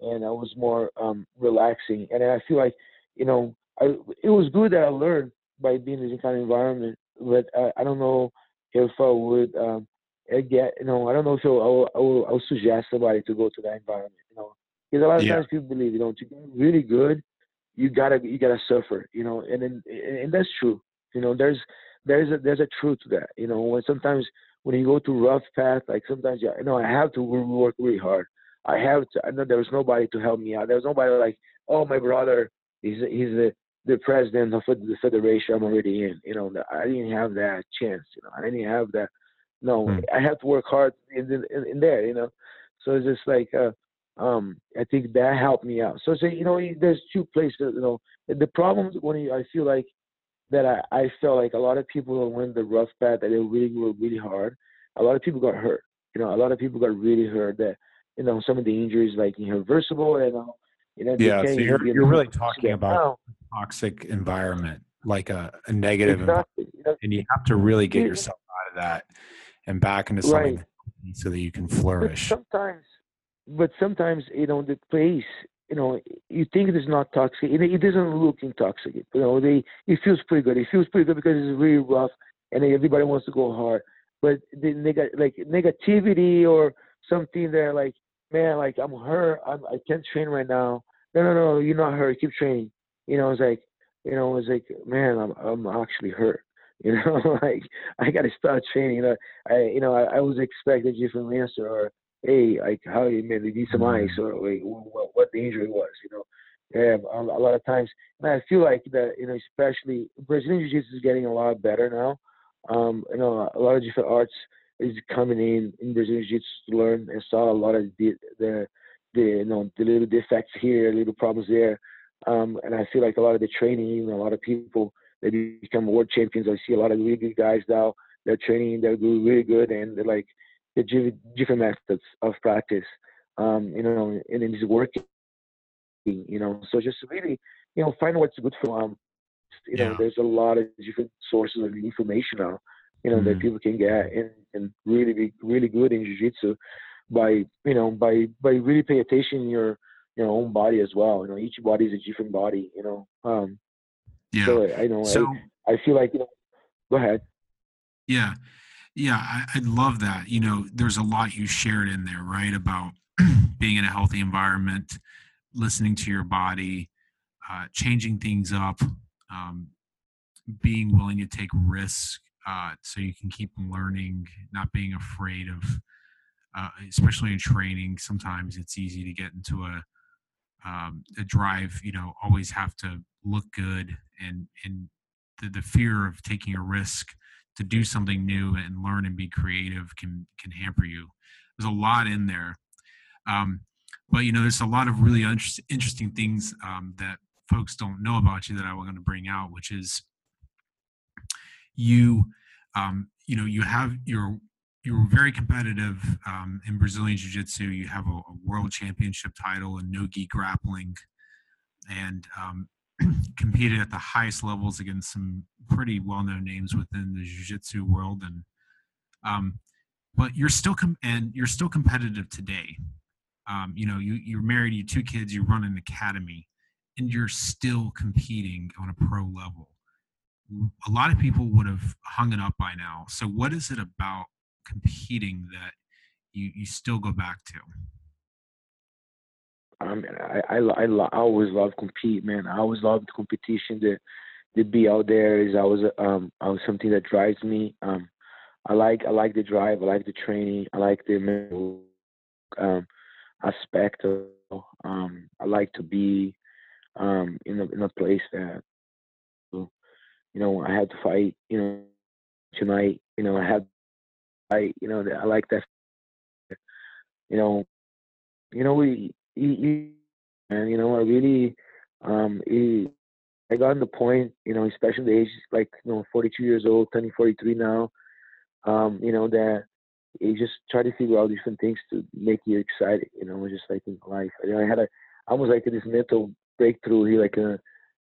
and I was more um, relaxing. And I feel like, you know, I, it was good that I learned by being in this kind of environment. But I, I don't know if I would um, get, you know, I don't know if I will, I will, I will suggest somebody to go to that environment. You know, because a lot of yeah. times people believe, you know, to get really good, you gotta you gotta suffer, you know, and then and that's true. You know, there's there's a there's a truth to that. You know, when sometimes when you go to rough path, like sometimes yeah, you know, I have to work really hard. I have to. I know there was nobody to help me out. There was nobody like, oh, my brother, he's he's the the president of the federation. I'm already in. You know, I didn't have that chance. You know, I didn't have that. No, hmm. I have to work hard in, in, in there. You know, so it's just like. Uh, um, I think that helped me out. So, say, you know, there's two places. You know, the problem when you, I feel like that I, I felt like a lot of people went the rough path that they really were really hard. A lot of people got hurt. You know, a lot of people got really hurt. That you know, some of the injuries like irreversible and uh, you know. Yeah, so you're, you're really talking about toxic environment, like a, a negative exactly. environment, and you have to really get yourself out of that and back into something right. so that you can flourish. But sometimes, but sometimes you know the place you know, you think it is not toxic. It, doesn't look intoxicating. You know, they it feels pretty good. It feels pretty good because it's really rough and everybody wants to go hard. But the neg- like negativity or something there, like man, like I'm hurt. I'm, I can't train right now. No, no, no, you're not hurt. Keep training. You know, it's like, you know, it's like, man, I'm I'm actually hurt. You know, like I got to start training. You know, I you know I, I was expecting you from answer or hey, like how you man, they need some ice or like what, what the injury was, you know. Yeah, a, a lot of times, and I feel like that, you know, especially Brazilian Jiu-Jitsu is getting a lot better now. Um, you know, a lot of different arts is coming in in Brazilian Jiu-Jitsu to learn and saw a lot of the, the, the you know, the little defects here, little problems there. Um, and I feel like a lot of the training, a lot of people, they become world champions. I see a lot of really good guys now. They're training, they're doing really good, and they're like the different methods of practice, um, you know, and it's working, you know. So just really, you know, find what's good for them. You know, there's a lot of different sources of information now, you know, mm-hmm. that people can get and, and really be really good in jiu-jitsu by, you know, by, by really paying attention your, your own body as well. You know, each body is a different body, you know. Um, yeah. So I know, so, I, I feel like, you know, go ahead. Yeah. Yeah, I, I love that. You know, there's a lot you shared in there, right? About being in a healthy environment, listening to your body, uh, changing things up, um, being willing to take risks uh, so you can keep learning, not being afraid of, uh, especially in training. Sometimes it's easy to get into a um, a drive. You know, always have to look good, and and the, the fear of taking a risk to do something new and learn and be creative can can hamper you. There's a lot in there, um, but you know, there's a lot of really interesting things um, that folks don't know about you that I was going to bring out, which is you, um, you know, you have your you're very competitive um, in Brazilian Jiu Jitsu. You have a, a, world championship title in no gi grappling, and um, competed at the highest levels against some pretty well-known names within the jiu-jitsu world and um, but you're still com- and you're still competitive today. Um, you know you, you're married you two kids you run an academy and you're still competing on a pro level. A lot of people would have hung it up by now. So what is it about competing that you you still go back to I mean, I, I, I, I always love compete, man. I always love the competition. The, the be out there is always um, always something that drives me. Um, I like, I like the drive. I like the training. I like the mental um, aspect of. Um, I like to be um, in a in a place that, you know, I had to fight. You know, tonight. You know, I had, I, you know, I like that. You know, you know, we and you know, I really, um, I got to the point, you know, especially the age like you know, 42 years old, turning 43 now. Um, you know that you just try to figure out different things to make you excited. You know, just like in life. You know, I had a almost like this mental breakthrough here, like a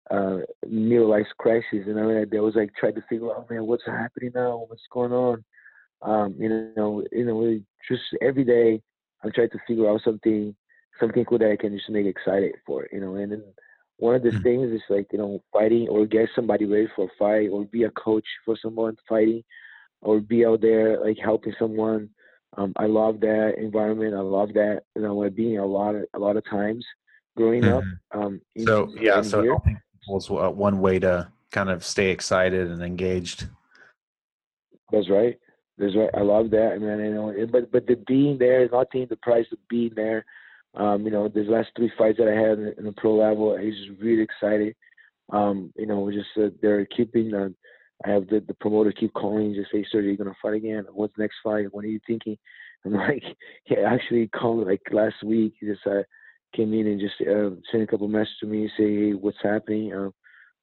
uh, life crisis. And I, I was like trying to figure out, man, what's happening now? What's going on? Um, you know, you know, just every day I'm trying to figure out something something cool that I can just make excited for, you know. And then one of the mm-hmm. things is like, you know, fighting or get somebody ready for a fight or be a coach for someone fighting or be out there like helping someone. Um, I love that environment. I love that, you know, being a lot of a lot of times growing mm-hmm. up. Um, so yeah, so here. helping people is one way to kind of stay excited and engaged. That's right. That's right. I love that, I mean, you know, but but the being there is not the price of being there. Um, you know, these last three fights that I had in, the pro level, he's really excited. Um, you know, just uh, they're keeping. Uh, I have the, the promoter keep calling, just say, "Sir, you're you gonna fight again? What's next fight? What are you thinking?" I'm like, he actually called like last week. He just uh, came in and just uh, sent a couple messages to me, say, "Hey, what's happening? Uh,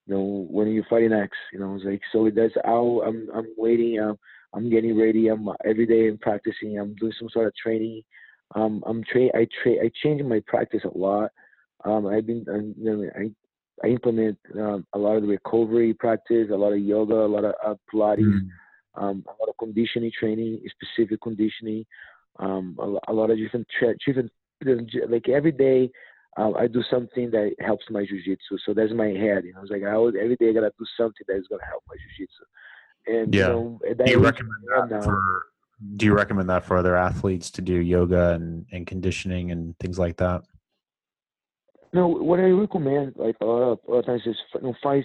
you know, when are you fighting next?" You know, I was like, so that's how I'm I'm waiting. Um, I'm getting ready. I'm every day I'm practicing. I'm doing some sort of training. Um, I'm train. I train. I change my practice a lot. Um, I've been. Know, I I implement um, a lot of recovery practice, a lot of yoga, a lot of uh, Pilates, mm. um, a lot of conditioning training, specific conditioning, um, a, a, lot of different tra- different like every day. Uh, I do something that helps my jujitsu. So that's my head. You know, it's like I always, every day I gotta do something that is gonna help my jujitsu. And yeah, you know, you recommend that now, for do you recommend that for other athletes to do yoga and, and conditioning and things like that? No, what I recommend, like a lot of, a lot of times, is you know, find,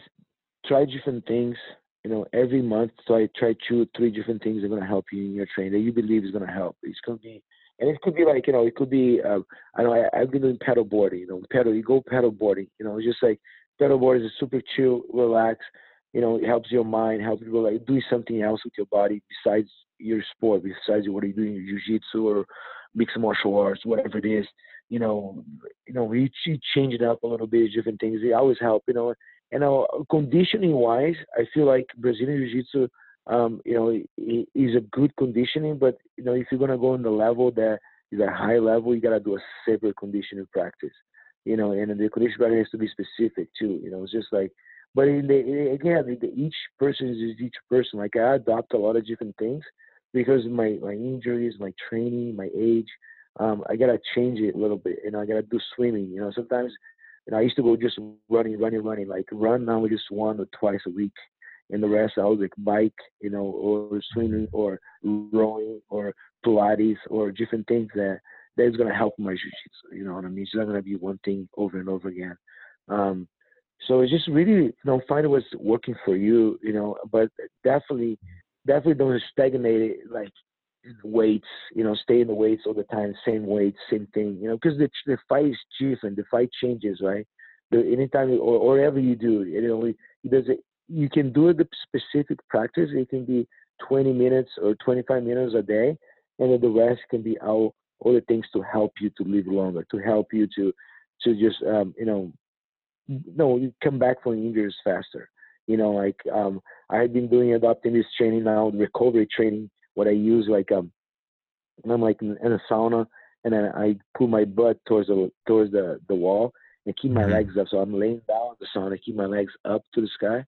try different things. You know, every month, so I try two, three different things that are going to help you in your training that you believe is going to help. It's going to be, and it could be like, you know, it could be, uh, I know I, I've been doing paddle boarding. You know, paddle, you go paddle boarding. You know, it's just like paddle board is super chill, relax. You know, it helps your mind, helps you like do something else with your body besides your sport, besides what are you doing, jiu-jitsu or mixed martial arts, whatever it is, you know, you know, you, change it up a little bit, different things. They always help, you know. And uh, conditioning wise, I feel like Brazilian Jiu-Jitsu, um, you know, is a good conditioning. But you know, if you're gonna go on the level that is a high level, you gotta do a separate conditioning practice. You know, and the conditioning practice has to be specific too. You know, it's just like, but in the, again, each person is each person. Like I adopt a lot of different things because of my my injuries, my training, my age. Um, I gotta change it a little bit. You know, I gotta do swimming. You know, sometimes you know I used to go just running, running, running. Like run now we just one or twice a week, and the rest I was like bike, you know, or swimming or rowing or Pilates or different things that that is gonna help my jiu-jitsu. You know what I mean? It's not gonna be one thing over and over again. Um, so it's just really you know find what's working for you. You know, but definitely definitely don't stagnate it like the weights. You know, stay in the weights all the time, same weights, same thing. You know, because the the fight is different. The fight changes, right? The, anytime or, or whatever you do, you know, it does it. You can do the specific practice. It can be 20 minutes or 25 minutes a day, and then the rest can be all all the things to help you to live longer, to help you to to just um, you know no you come back from injuries faster. You know, like um, I've been doing adopting this training now, recovery training. What I use like um, I'm like in, in a sauna, and then I pull my butt towards the towards the the wall and keep my mm-hmm. legs up. So I'm laying down in the sauna, keep my legs up to the sky,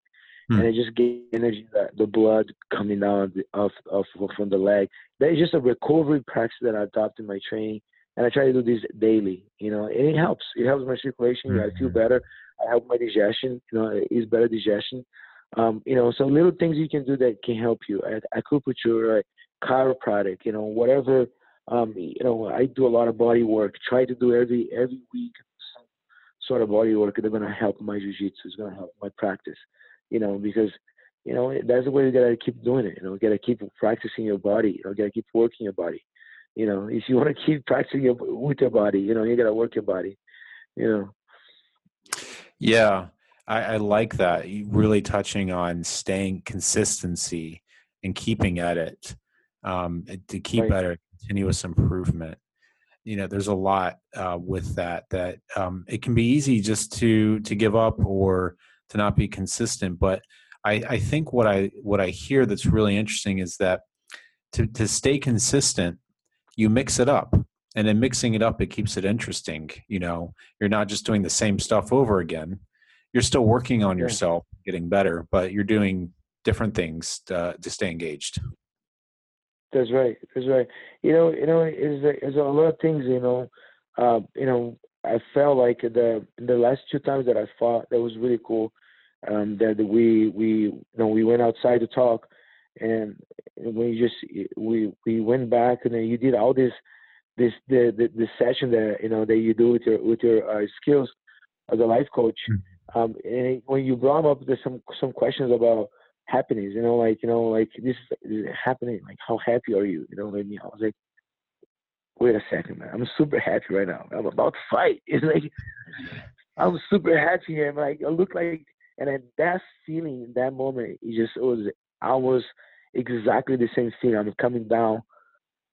mm. and it just get energy that the blood coming down off, off from the leg. That is just a recovery practice that I adopt in my training, and I try to do this daily. You know, and it helps. It helps my circulation. Mm-hmm. I feel mm-hmm. better. I help my digestion. You know, it is better digestion. Um, you know, so little things you can do that can help you. Acupuncture, chiropractic, you know, whatever. Um, you know, I do a lot of body work. Try to do every every week some sort of body work. They're gonna help my jiu-jitsu. It's gonna help my practice you know, because you know that's the way you gotta keep doing it. You know, you gotta keep practicing your body. You know, you gotta keep working your body. You know, if you want to keep practicing your, with your body, you know, you gotta work your body. You know. Yeah, I, I like that. You really touching on staying consistency and keeping at it um, to keep right. at a continuous improvement you know there's a lot uh, with that that um, it can be easy just to to give up or to not be consistent. But I, I think what I what I hear that's really interesting is that to to stay consistent, you mix it up. And then mixing it up, it keeps it interesting. You know, you're not just doing the same stuff over again. You're still working on yourself, getting better, but you're doing different things to, to stay engaged. That's right. That's right. You know, you know, is there's a lot of things. You know, uh, you know, I felt like the the last two times that I fought, that was really cool um, that we we you know we went outside to talk, and we just we we went back and then you did all this this the the, the session that you know that you do with your with your uh, skills as a life coach. Mm-hmm. Um, and when you brought up there's some some questions about happiness, you know, like you know, like this is happening. Like how happy are you? You know what I mean? I was like, wait a second, man. I'm super happy right now. I'm about to fight. It's like I'm super happy and like I look like and then that feeling in that moment, it just it was almost exactly the same thing. I'm coming down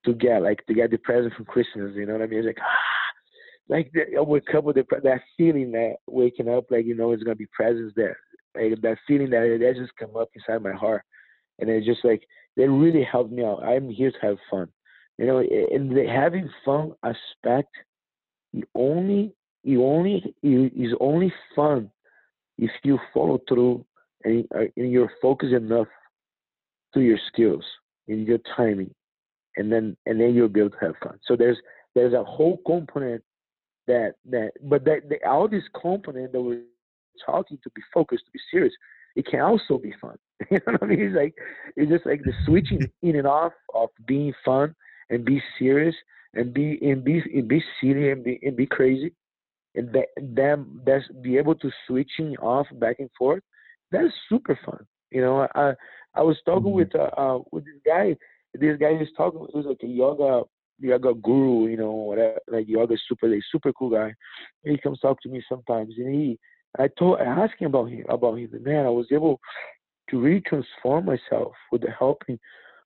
to get like to get the present from Christmas. You know what I mean? It's like ah, like I wake up with the, that feeling that waking up, like you know, it's gonna be presents there. Like that feeling that that just come up inside my heart, and it's just like they really helped me out. I'm here to have fun, you know. And the having fun aspect, you only you only you, is only fun if you follow through and, uh, and you're focused enough to your skills in your timing and then and then you'll be able to have fun. So there's there's a whole component that that but that, that all this component that we're talking to be focused to be serious it can also be fun. You know what i mean? It's like it's just like the switching in and off of being fun and be serious and be and be and be silly and be and be crazy and that, them that's be able to switching off back and forth that's super fun. You know i i was talking mm-hmm. with uh, uh with this guy this guy was talking he was like a yoga yoga guru you know whatever like yoga super like super cool guy he comes talk to me sometimes and he i told i asked him about him about him and man i was able to really transform myself with the helping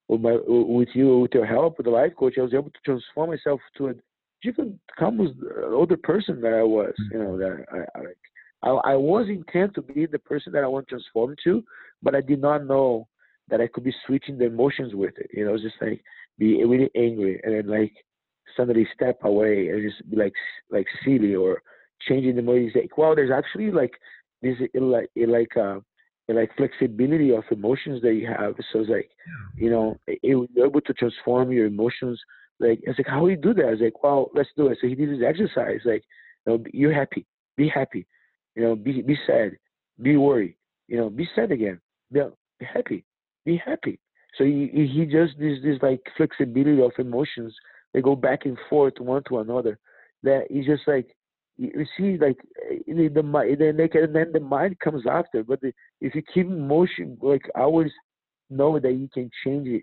with my with you with your help with the life coach i was able to transform myself to a different, can come with the older person that I was. You know that I, I I, I was intent to be the person that I want to transform to, but I did not know that I could be switching the emotions with it. You know, just like be really angry and then like suddenly step away and just be like like silly or changing the mood. Like, well, there's actually like this like like uh like flexibility of emotions that you have. So it's like, you know, it, you're able to transform your emotions like, it's like, how do you do that? I was like, well, let's do it. So he did his exercise. Like, you know, you're happy, be happy, you know, be be sad, be worried, you know, be sad again, be, be happy, be happy. So he he just this this like flexibility of emotions they go back and forth one to another. That it's just like you see, like the, the mind, then they can, then the mind comes after. But the, if you keep motion, like always know that you can change it,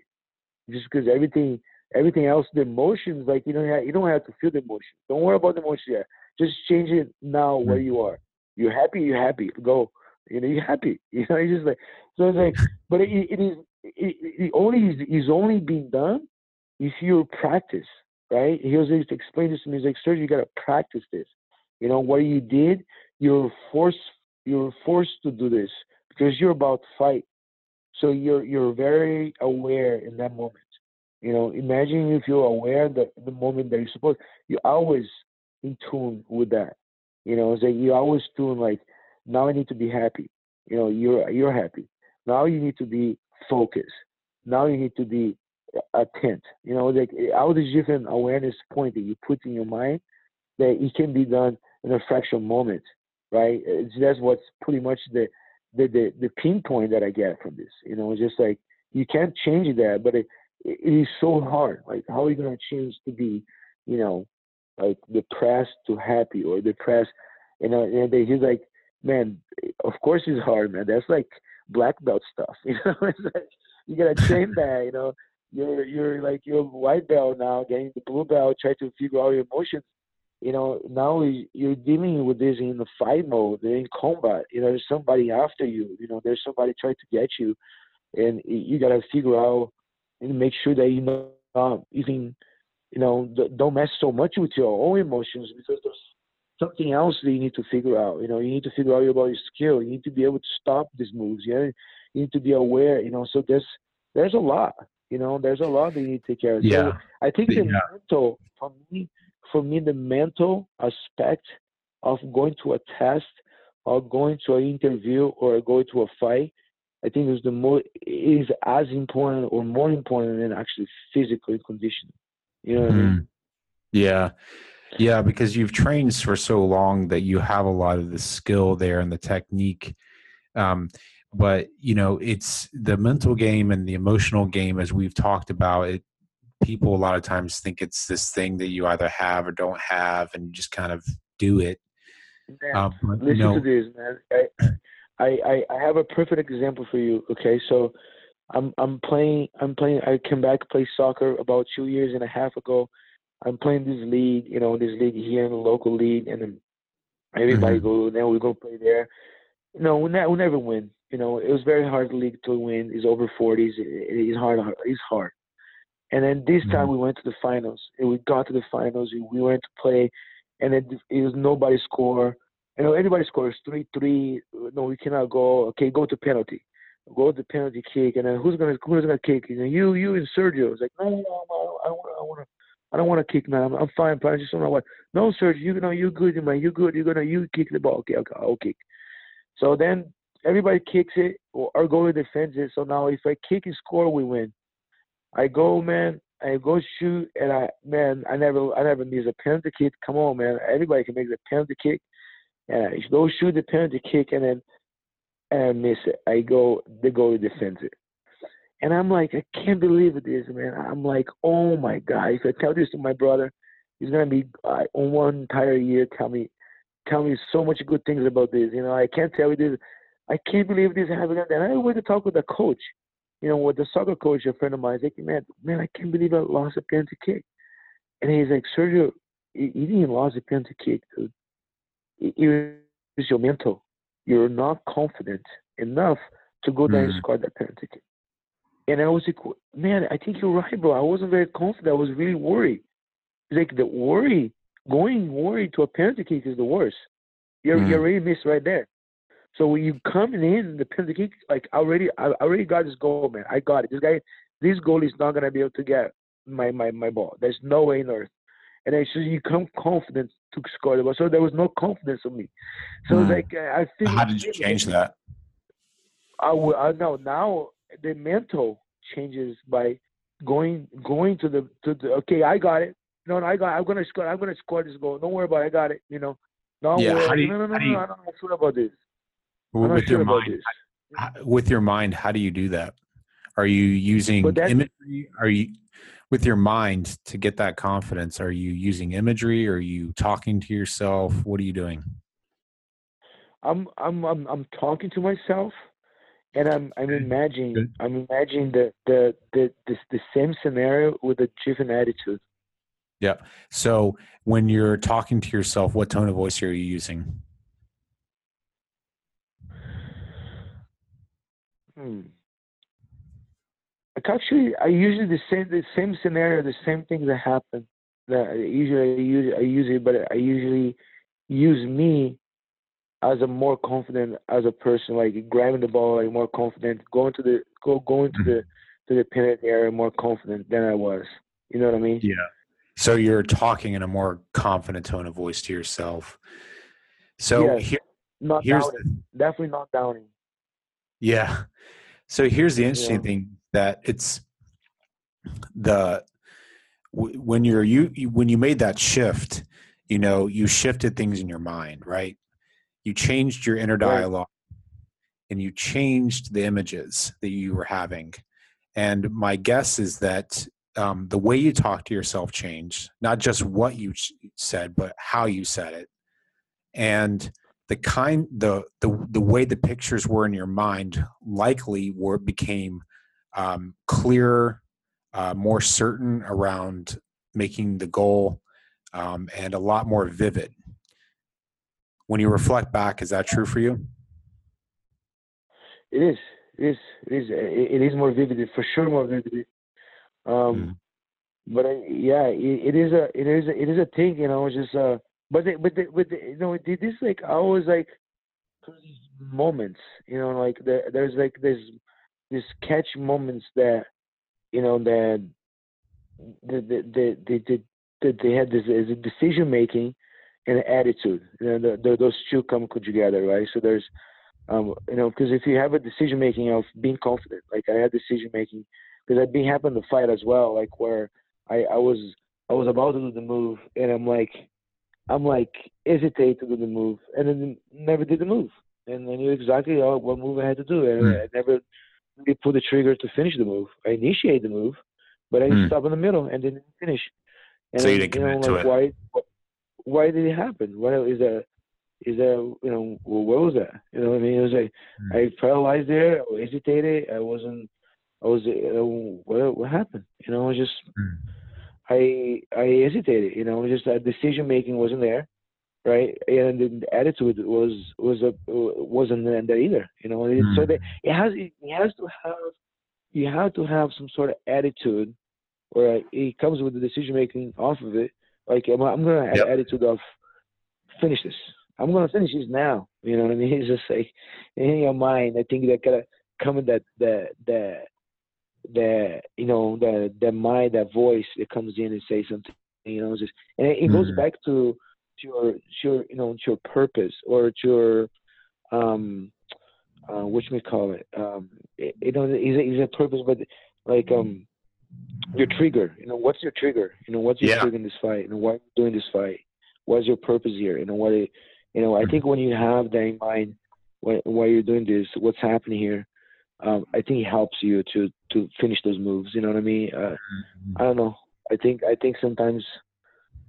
just because everything, everything else, the emotions, like you don't have, you don't have to feel the emotion. Don't worry about the emotion yet. Just change it now where mm. you are. You're happy. You're happy. Go. You know, you're happy. You know, it's just like so. It's like, but it, it is it, it only is, only being done if you practice, right? He was able to explain this to me. He's like, "Sir, you gotta practice this." You know what you did, you're forced you're forced to do this because you're about to fight. So you're you're very aware in that moment. You know, imagine if you're aware that the moment that you're supposed, you're always in tune with that. You know, it's like you're always tune like, now I need to be happy. You know, you're you're happy. Now you need to be focused. Now you need to be uh, attent. You know, like all these different awareness point that you put in your mind that it can be done in a fraction moment, right? It's, that's what's pretty much the, the the the pinpoint that I get from this. You know, it's just like you can't change that, but it it is so hard. Like, how are you gonna change to be, you know, like depressed to happy or depressed? You know, and he's like, man, of course it's hard, man. That's like black belt stuff. You know, it's like you gotta train that. You know, you're you're like you're white belt now, getting the blue belt, try to figure out your emotions you know, now you're dealing with this in the fight mode, in combat. You know, there's somebody after you. You know, there's somebody trying to get you, and you gotta figure out and make sure that you know um, even, you know, don't mess so much with your own emotions because there's something else that you need to figure out. You know, you need to figure out about your skill. You need to be able to stop these moves. Yeah, you need to be aware. You know, so there's there's a lot. You know, there's a lot that you need to take care of. Yeah. So I think the yeah. mental for me for me the mental aspect of going to a test or going to an interview or going to a fight i think is the more is as important or more important than actually physical conditioning you know mm-hmm. I mean? Mm-hmm. yeah yeah because you've trained for so long that you have a lot of the skill there and the technique um, but you know it's the mental game and the emotional game as we've talked about it people a lot of times think it's this thing that you either have or don't have, and you just kind of do it. Man, uh, but, listen know, to this, man. I, I I have a perfect example for you. Okay, so I'm I'm playing I'm playing I came back to play soccer about two years and a half ago. I'm playing this league, you know, this league here in the local league, and then everybody mm-hmm. go. Then we go play there. You know, we, ne- we never win. You know, it was very hard league to win. It's over 40s. It, it's hard. It's hard. And then this time mm-hmm. we went to the finals. And we got to the finals. We went to play, and it, it was nobody score. You know, anybody scores three three. No, we cannot go. Okay, go to penalty. Go to penalty kick, and then who's gonna who's gonna kick? You know, you you and Sergio. It's like no, no, no, I want I want to. I don't want to kick, man. I'm, I'm fine, but I just don't know what. No, Sergio, you know, you're good, man. You're good. You're gonna you kick the ball. Okay, okay, I'll kick. So then everybody kicks it, or goalie defends it. So now if I kick and score, we win. I go, man. I go shoot, and I, man, I never, I never miss a penalty kick. Come on, man. Everybody can make the penalty kick, and I go shoot the penalty kick, and then, and I miss it. I go, the goalie defends it, and I'm like, I can't believe it is, man. I'm like, oh my god. If I tell this to my brother, he's gonna be uh, on one entire year tell me, tell me so much good things about this. You know, I can't tell you this. I can't believe this happened. And I went to talk with the coach you know, with the soccer coach, a friend of mine, he's like, man, man, I can't believe I lost a penalty kick. And he's like, Sergio, you, didn't lose a penalty kick, dude. It was your mental. You're not confident enough to go down mm. and score that penalty kick. And I was like, man, I think you're right, bro. I wasn't very confident. I was really worried. Like, the worry, going worried to a penalty kick is the worst. You're, mm. you already missed right there. So when you coming in the penalty kick, like I already, I already got this goal, man. I got it. This guy, this goal is not gonna be able to get my my my ball. There's no way in earth. And then so you come confident to score the ball. So there was no confidence in me. So mm. like I think. How did you change that? I. I know now the mental changes by going going to the to the okay. I got it. No, no, I got. I'm gonna score. I'm gonna score this goal. Don't worry about. it. I got it. You know. No, yeah, worry. You, no, no, no, no, no. I don't know about this with your mind with your mind how do you do that Are you using imagery? Are you with your mind to get that confidence? Are you using imagery? Are you talking to yourself? What are you doing? I'm I'm I'm I'm talking to myself, and I'm I'm imagining Good. I'm imagining the the the the, the same scenario with a different attitude. Yeah. So when you're talking to yourself, what tone of voice are you using? Hmm. Actually, I usually the same the same scenario, the same things that happen. That usually I use I use it, but I usually use me as a more confident as a person, like grabbing the ball, like more confident, going to the go going to mm-hmm. the to the penalty area more confident than I was. You know what I mean? Yeah. So you're talking in a more confident tone of voice to yourself. So yes, here, not here's. The, definitely not downing. Yeah. So here's the interesting yeah. thing that it's the when you're you when you made that shift, you know, you shifted things in your mind, right? You changed your inner dialogue right. and you changed the images that you were having. And my guess is that um, the way you talk to yourself changed, not just what you said, but how you said it. And the kind the the the way the pictures were in your mind likely were became um, clearer, uh, more certain around making the goal, um, and a lot more vivid. When you reflect back, is that true for you? It is. It is. It is. It is more vivid, for sure, more vivid. Um, mm. But I, yeah, it, it is a, it is, a, it is a thing, you know. It's just, uh, but the, but the, but the, you know, this like I always like these moments, you know, like there, there's like this, this catch moments that, you know, that the the the the, the, they had this a decision making and attitude. You know, the, the, those two come together, right? So there's, um, you know, because if you have a decision making of being confident, like I had decision making, because I've been having to fight as well, like where I I was I was about to do the move and I'm like I'm like hesitate to do the move, and then never did the move, and I knew exactly what move I had to do, and mm. I never really pulled the trigger to finish the move. I initiate the move, but I mm. stopped in the middle and didn't finish. And so you didn't commit know, like, to it. Why? Why did it happen? What is that? Is that you know what was that? You know what I mean? It was like mm. I paralyzed there. I hesitated. I wasn't. I was. Uh, what what happened? You know, I was just. Mm. I I hesitated. You know, just that decision making wasn't there, right? And the attitude was was a wasn't there either. You know, mm. so that it has it has to have you have to have some sort of attitude, where it comes with the decision making off of it. Like I'm, I'm gonna have yep. attitude of finish this. I'm gonna finish this now. You know what I mean? It's just like in your mind. I think that gotta come in that the the that you know the the mind that voice that comes in and say something you know just and it, it goes mm-hmm. back to to your to your you know to your purpose or to your um uh what should we call it um it, you know is a, is a purpose but like um your trigger you know what's your trigger you know what's your yeah. trigger in this fight you know why are you doing this fight what's your purpose here you know what it, you know i think when you have that in mind why, why you're doing this what's happening here um, I think it helps you to to finish those moves. You know what I mean? Uh, mm-hmm. I don't know. I think I think sometimes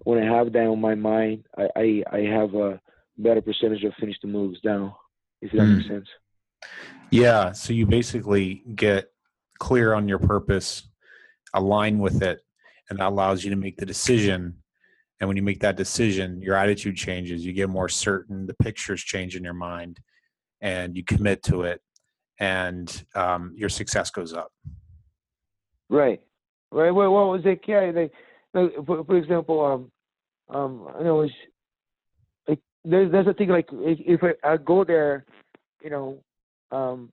when I have that on my mind, I I, I have a better percentage of finish the moves down. If that mm. makes sense. Yeah. So you basically get clear on your purpose, align with it, and that allows you to make the decision. And when you make that decision, your attitude changes. You get more certain. The pictures change in your mind, and you commit to it and um, your success goes up. Right, right. Well, what was it? Yeah, they, for, for example, um, um, I know it's like there's there's a thing like if, if I, I go there, you know, um,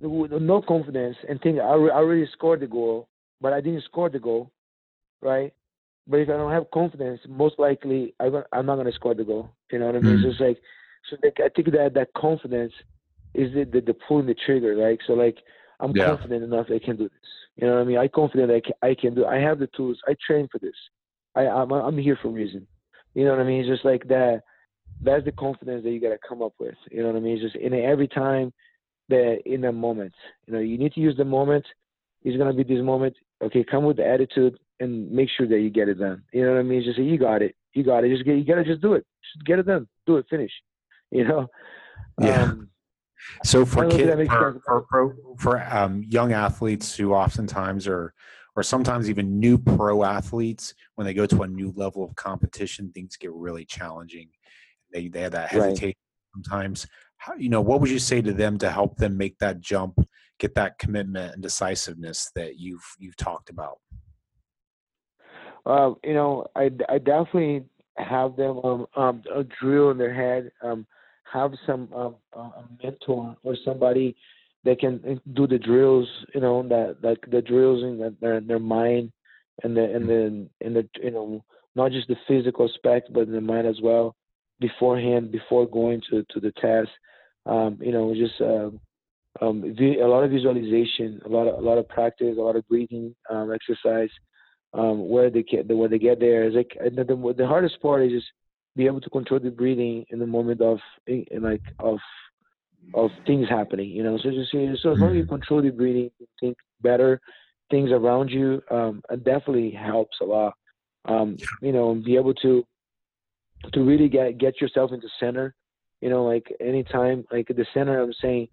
with no confidence and think I, I already scored the goal, but I didn't score the goal, right? But if I don't have confidence, most likely I'm not gonna score the goal. You know what I mean? Mm. It's just like so. Like, I think that that confidence is it the, the pulling the trigger, right? So like I'm yeah. confident enough I can do this. You know what I mean? I'm confident I can, I can do. I have the tools. I train for this. I I'm I'm here for a reason. You know what I mean? It's just like that. That's the confidence that you gotta come up with. You know what I mean? It's just in every time the in the moment. You know, you need to use the moment. It's gonna be this moment. Okay, come with the attitude and make sure that you get it done. You know what I mean? Just say you got it. You got it. Just get. You gotta just do it. Just get it done. Do it. Finish. You know. Yeah. Um, so for kids, for, for, for, for um, young athletes who oftentimes are, or sometimes even new pro athletes, when they go to a new level of competition, things get really challenging. They they have that hesitation right. sometimes. How, you know, what would you say to them to help them make that jump, get that commitment and decisiveness that you've you've talked about? Uh, you know, I, I definitely have them um, um, a drill in their head. Um, have some um, a mentor or somebody that can uh, do the drills. You know that like the drills in their their mind and the and the and the you know not just the physical aspect but in the mind as well beforehand before going to to the test. Um, you know, just uh, um, a lot of visualization, a lot of a lot of practice, a lot of breathing um, exercise. Um, where they get when they get there is like the, the, the hardest part is just be able to control the breathing in the moment of in, like of of things happening. You know, so just so as long as you mm-hmm. control the breathing, you think better things around you. Um, it definitely helps a lot. Um, you know, and be able to to really get get yourself into center. You know, like anytime, like the center, I'm saying,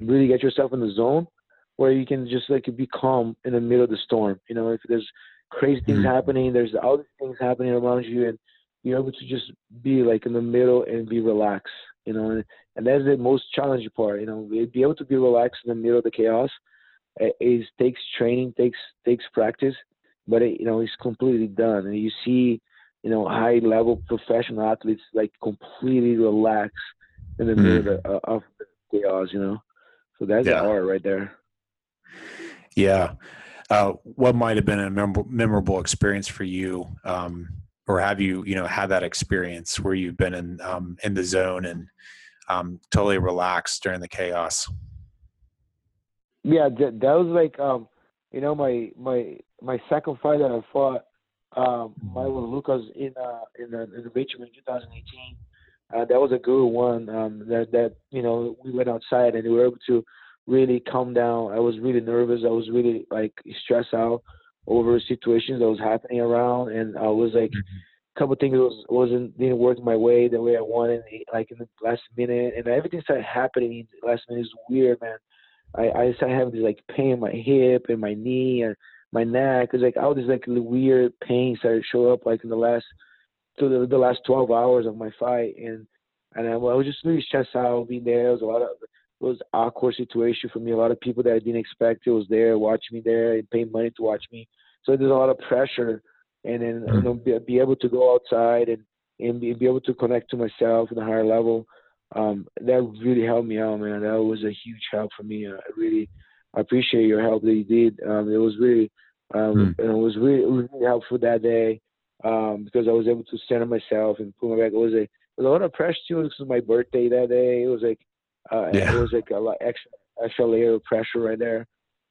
really get yourself in the zone where you can just like be calm in the middle of the storm. You know, if there's crazy things mm-hmm. happening, there's all these things happening around you, and you're able to just be like in the middle and be relaxed, you know, and, and that's the most challenging part, you know, be able to be relaxed in the middle of the chaos is takes training, takes takes practice, but it, you know, it's completely done. And you see, you know, high level professional athletes like completely relaxed in the mm. middle of, uh, of chaos, you know. So that's yeah. art right there. Yeah. Uh, what might have been a memorable, experience for you um, or have you you know had that experience where you've been in um, in the zone and um, totally relaxed during the chaos? Yeah, that, that was like um, you know my my my second fight that I fought. Um, my with Lucas in uh, in the, in the Richmond 2018. Uh, that was a good one. Um, that that you know we went outside and we were able to really calm down. I was really nervous. I was really like stressed out over situations that was happening around, and I was like, mm-hmm. a couple things was wasn't didn't work my way the way I wanted, like in the last minute, and everything started happening in the last minute. Is weird, man. I I started having this like pain in my hip and my knee and my neck. It's like all these like weird pain started to show up like in the last to the, the last 12 hours of my fight, and and I, was just really stressed out being there. It was a lot of it was awkward situation for me. A lot of people that I didn't expect it was there watching me there and paying money to watch me. So there's a lot of pressure, and then you know, be, be able to go outside and and be, be able to connect to myself at a higher level. Um, that really helped me out, man. That was a huge help for me. I really I appreciate your help that you did. Um, it was really um, mm. it was really, really helpful that day um, because I was able to center myself and put my back. It was a, it was a lot of pressure too. This was my birthday that day. It was like uh, yeah. it was like a lot extra extra layer of pressure right there.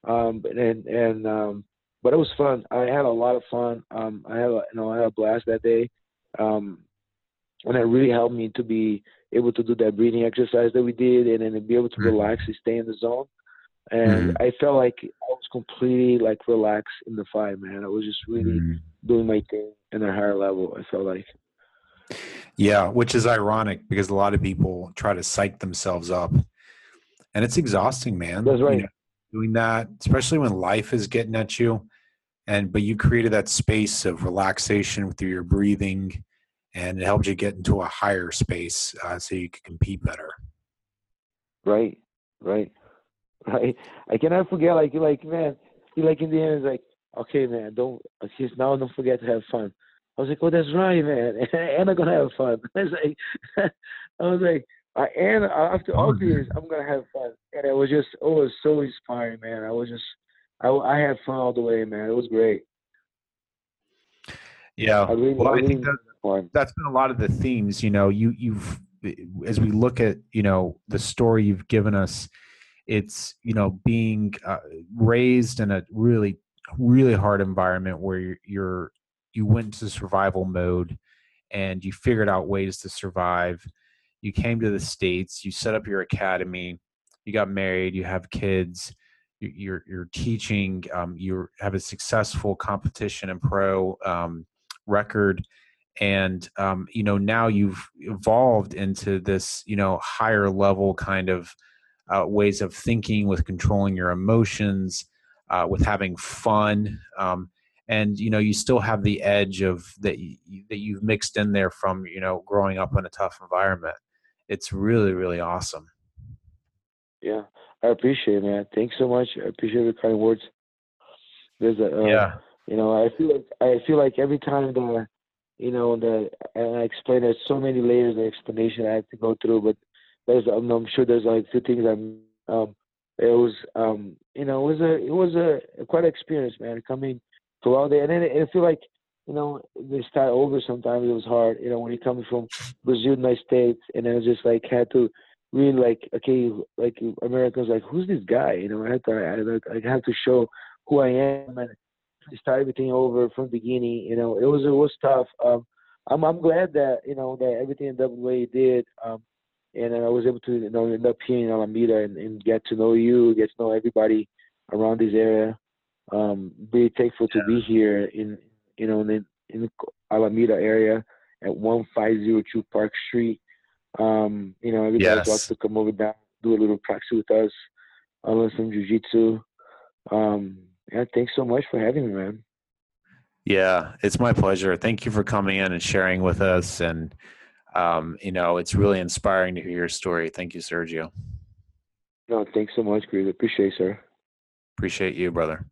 Um, and and um, but it was fun. I had a lot of fun. Um, I had a, you know I had a blast that day, um, and it really helped me to be able to do that breathing exercise that we did, and then be able to mm-hmm. relax and stay in the zone. And mm-hmm. I felt like I was completely like relaxed in the fight, man. I was just really mm-hmm. Doing my thing in a higher level. I felt like. Yeah, which is ironic because a lot of people try to psych themselves up, and it's exhausting, man. That's right. You know, doing that, especially when life is getting at you. And but you created that space of relaxation through your breathing, and it helped you get into a higher space uh, so you could compete better. Right, right, right. I cannot forget, like, like man, like in the end is like, okay, man, don't he's now don't forget to have fun. I was like, oh, that's right, man, and I'm gonna have fun. I was like, I was like, I and after all this, I'm gonna have fun, and it was just it was so inspiring, man. I was just I, I had fun all the way, man. It was great. Yeah, I really, well, I, really I think that, that's been a lot of the themes. You know, you you've as we look at you know the story you've given us, it's you know being uh, raised in a really really hard environment where you're, you're you went to survival mode and you figured out ways to survive. You came to the states you set up your academy you got married, you have kids, you- you're you're teaching, um, you have a successful competition and pro um, record, and um, you know now you've evolved into this you know higher level kind of uh, ways of thinking with controlling your emotions, uh, with having fun. Um, and you know you still have the edge of that you, that you've mixed in there from you know growing up in a tough environment it's really really awesome Yeah, I appreciate it, man. Thanks so much. I appreciate the kind words. There's a, uh, yeah you know, I feel like I feel like every time the, you know, the and I explain there's so many layers of explanation I have to go through, but there's I'm, I'm sure there's like two things I'm um it was um you know it was a it was a quite an experience man coming throughout there. And then it, I feel like you know they start over sometimes it was hard you know when you're coming from Brazil United States and it was just like had to really like okay like Americans like who's this guy? You know I had to I, I have to show who I am and start everything over from the beginning you know. It was it was tough. Um I'm I'm glad that you know that everything WA did. Um and I was able to you know end up here in Alameda and, and get to know you, get to know everybody around this area. Um, be thankful to be here in you know in in the Alameda area at one five zero two Park Street. Um, you know, everybody Yes. welcome to come over down, do a little practice with us, uh, learn some jujitsu. Um, yeah, thanks so much for having me, man. yeah it's my pleasure thank you for coming in and sharing with us and um, you know it's really inspiring to hear your story thank you sergio No, thanks so much, Chris. Appreciate it, sir. appreciate you brother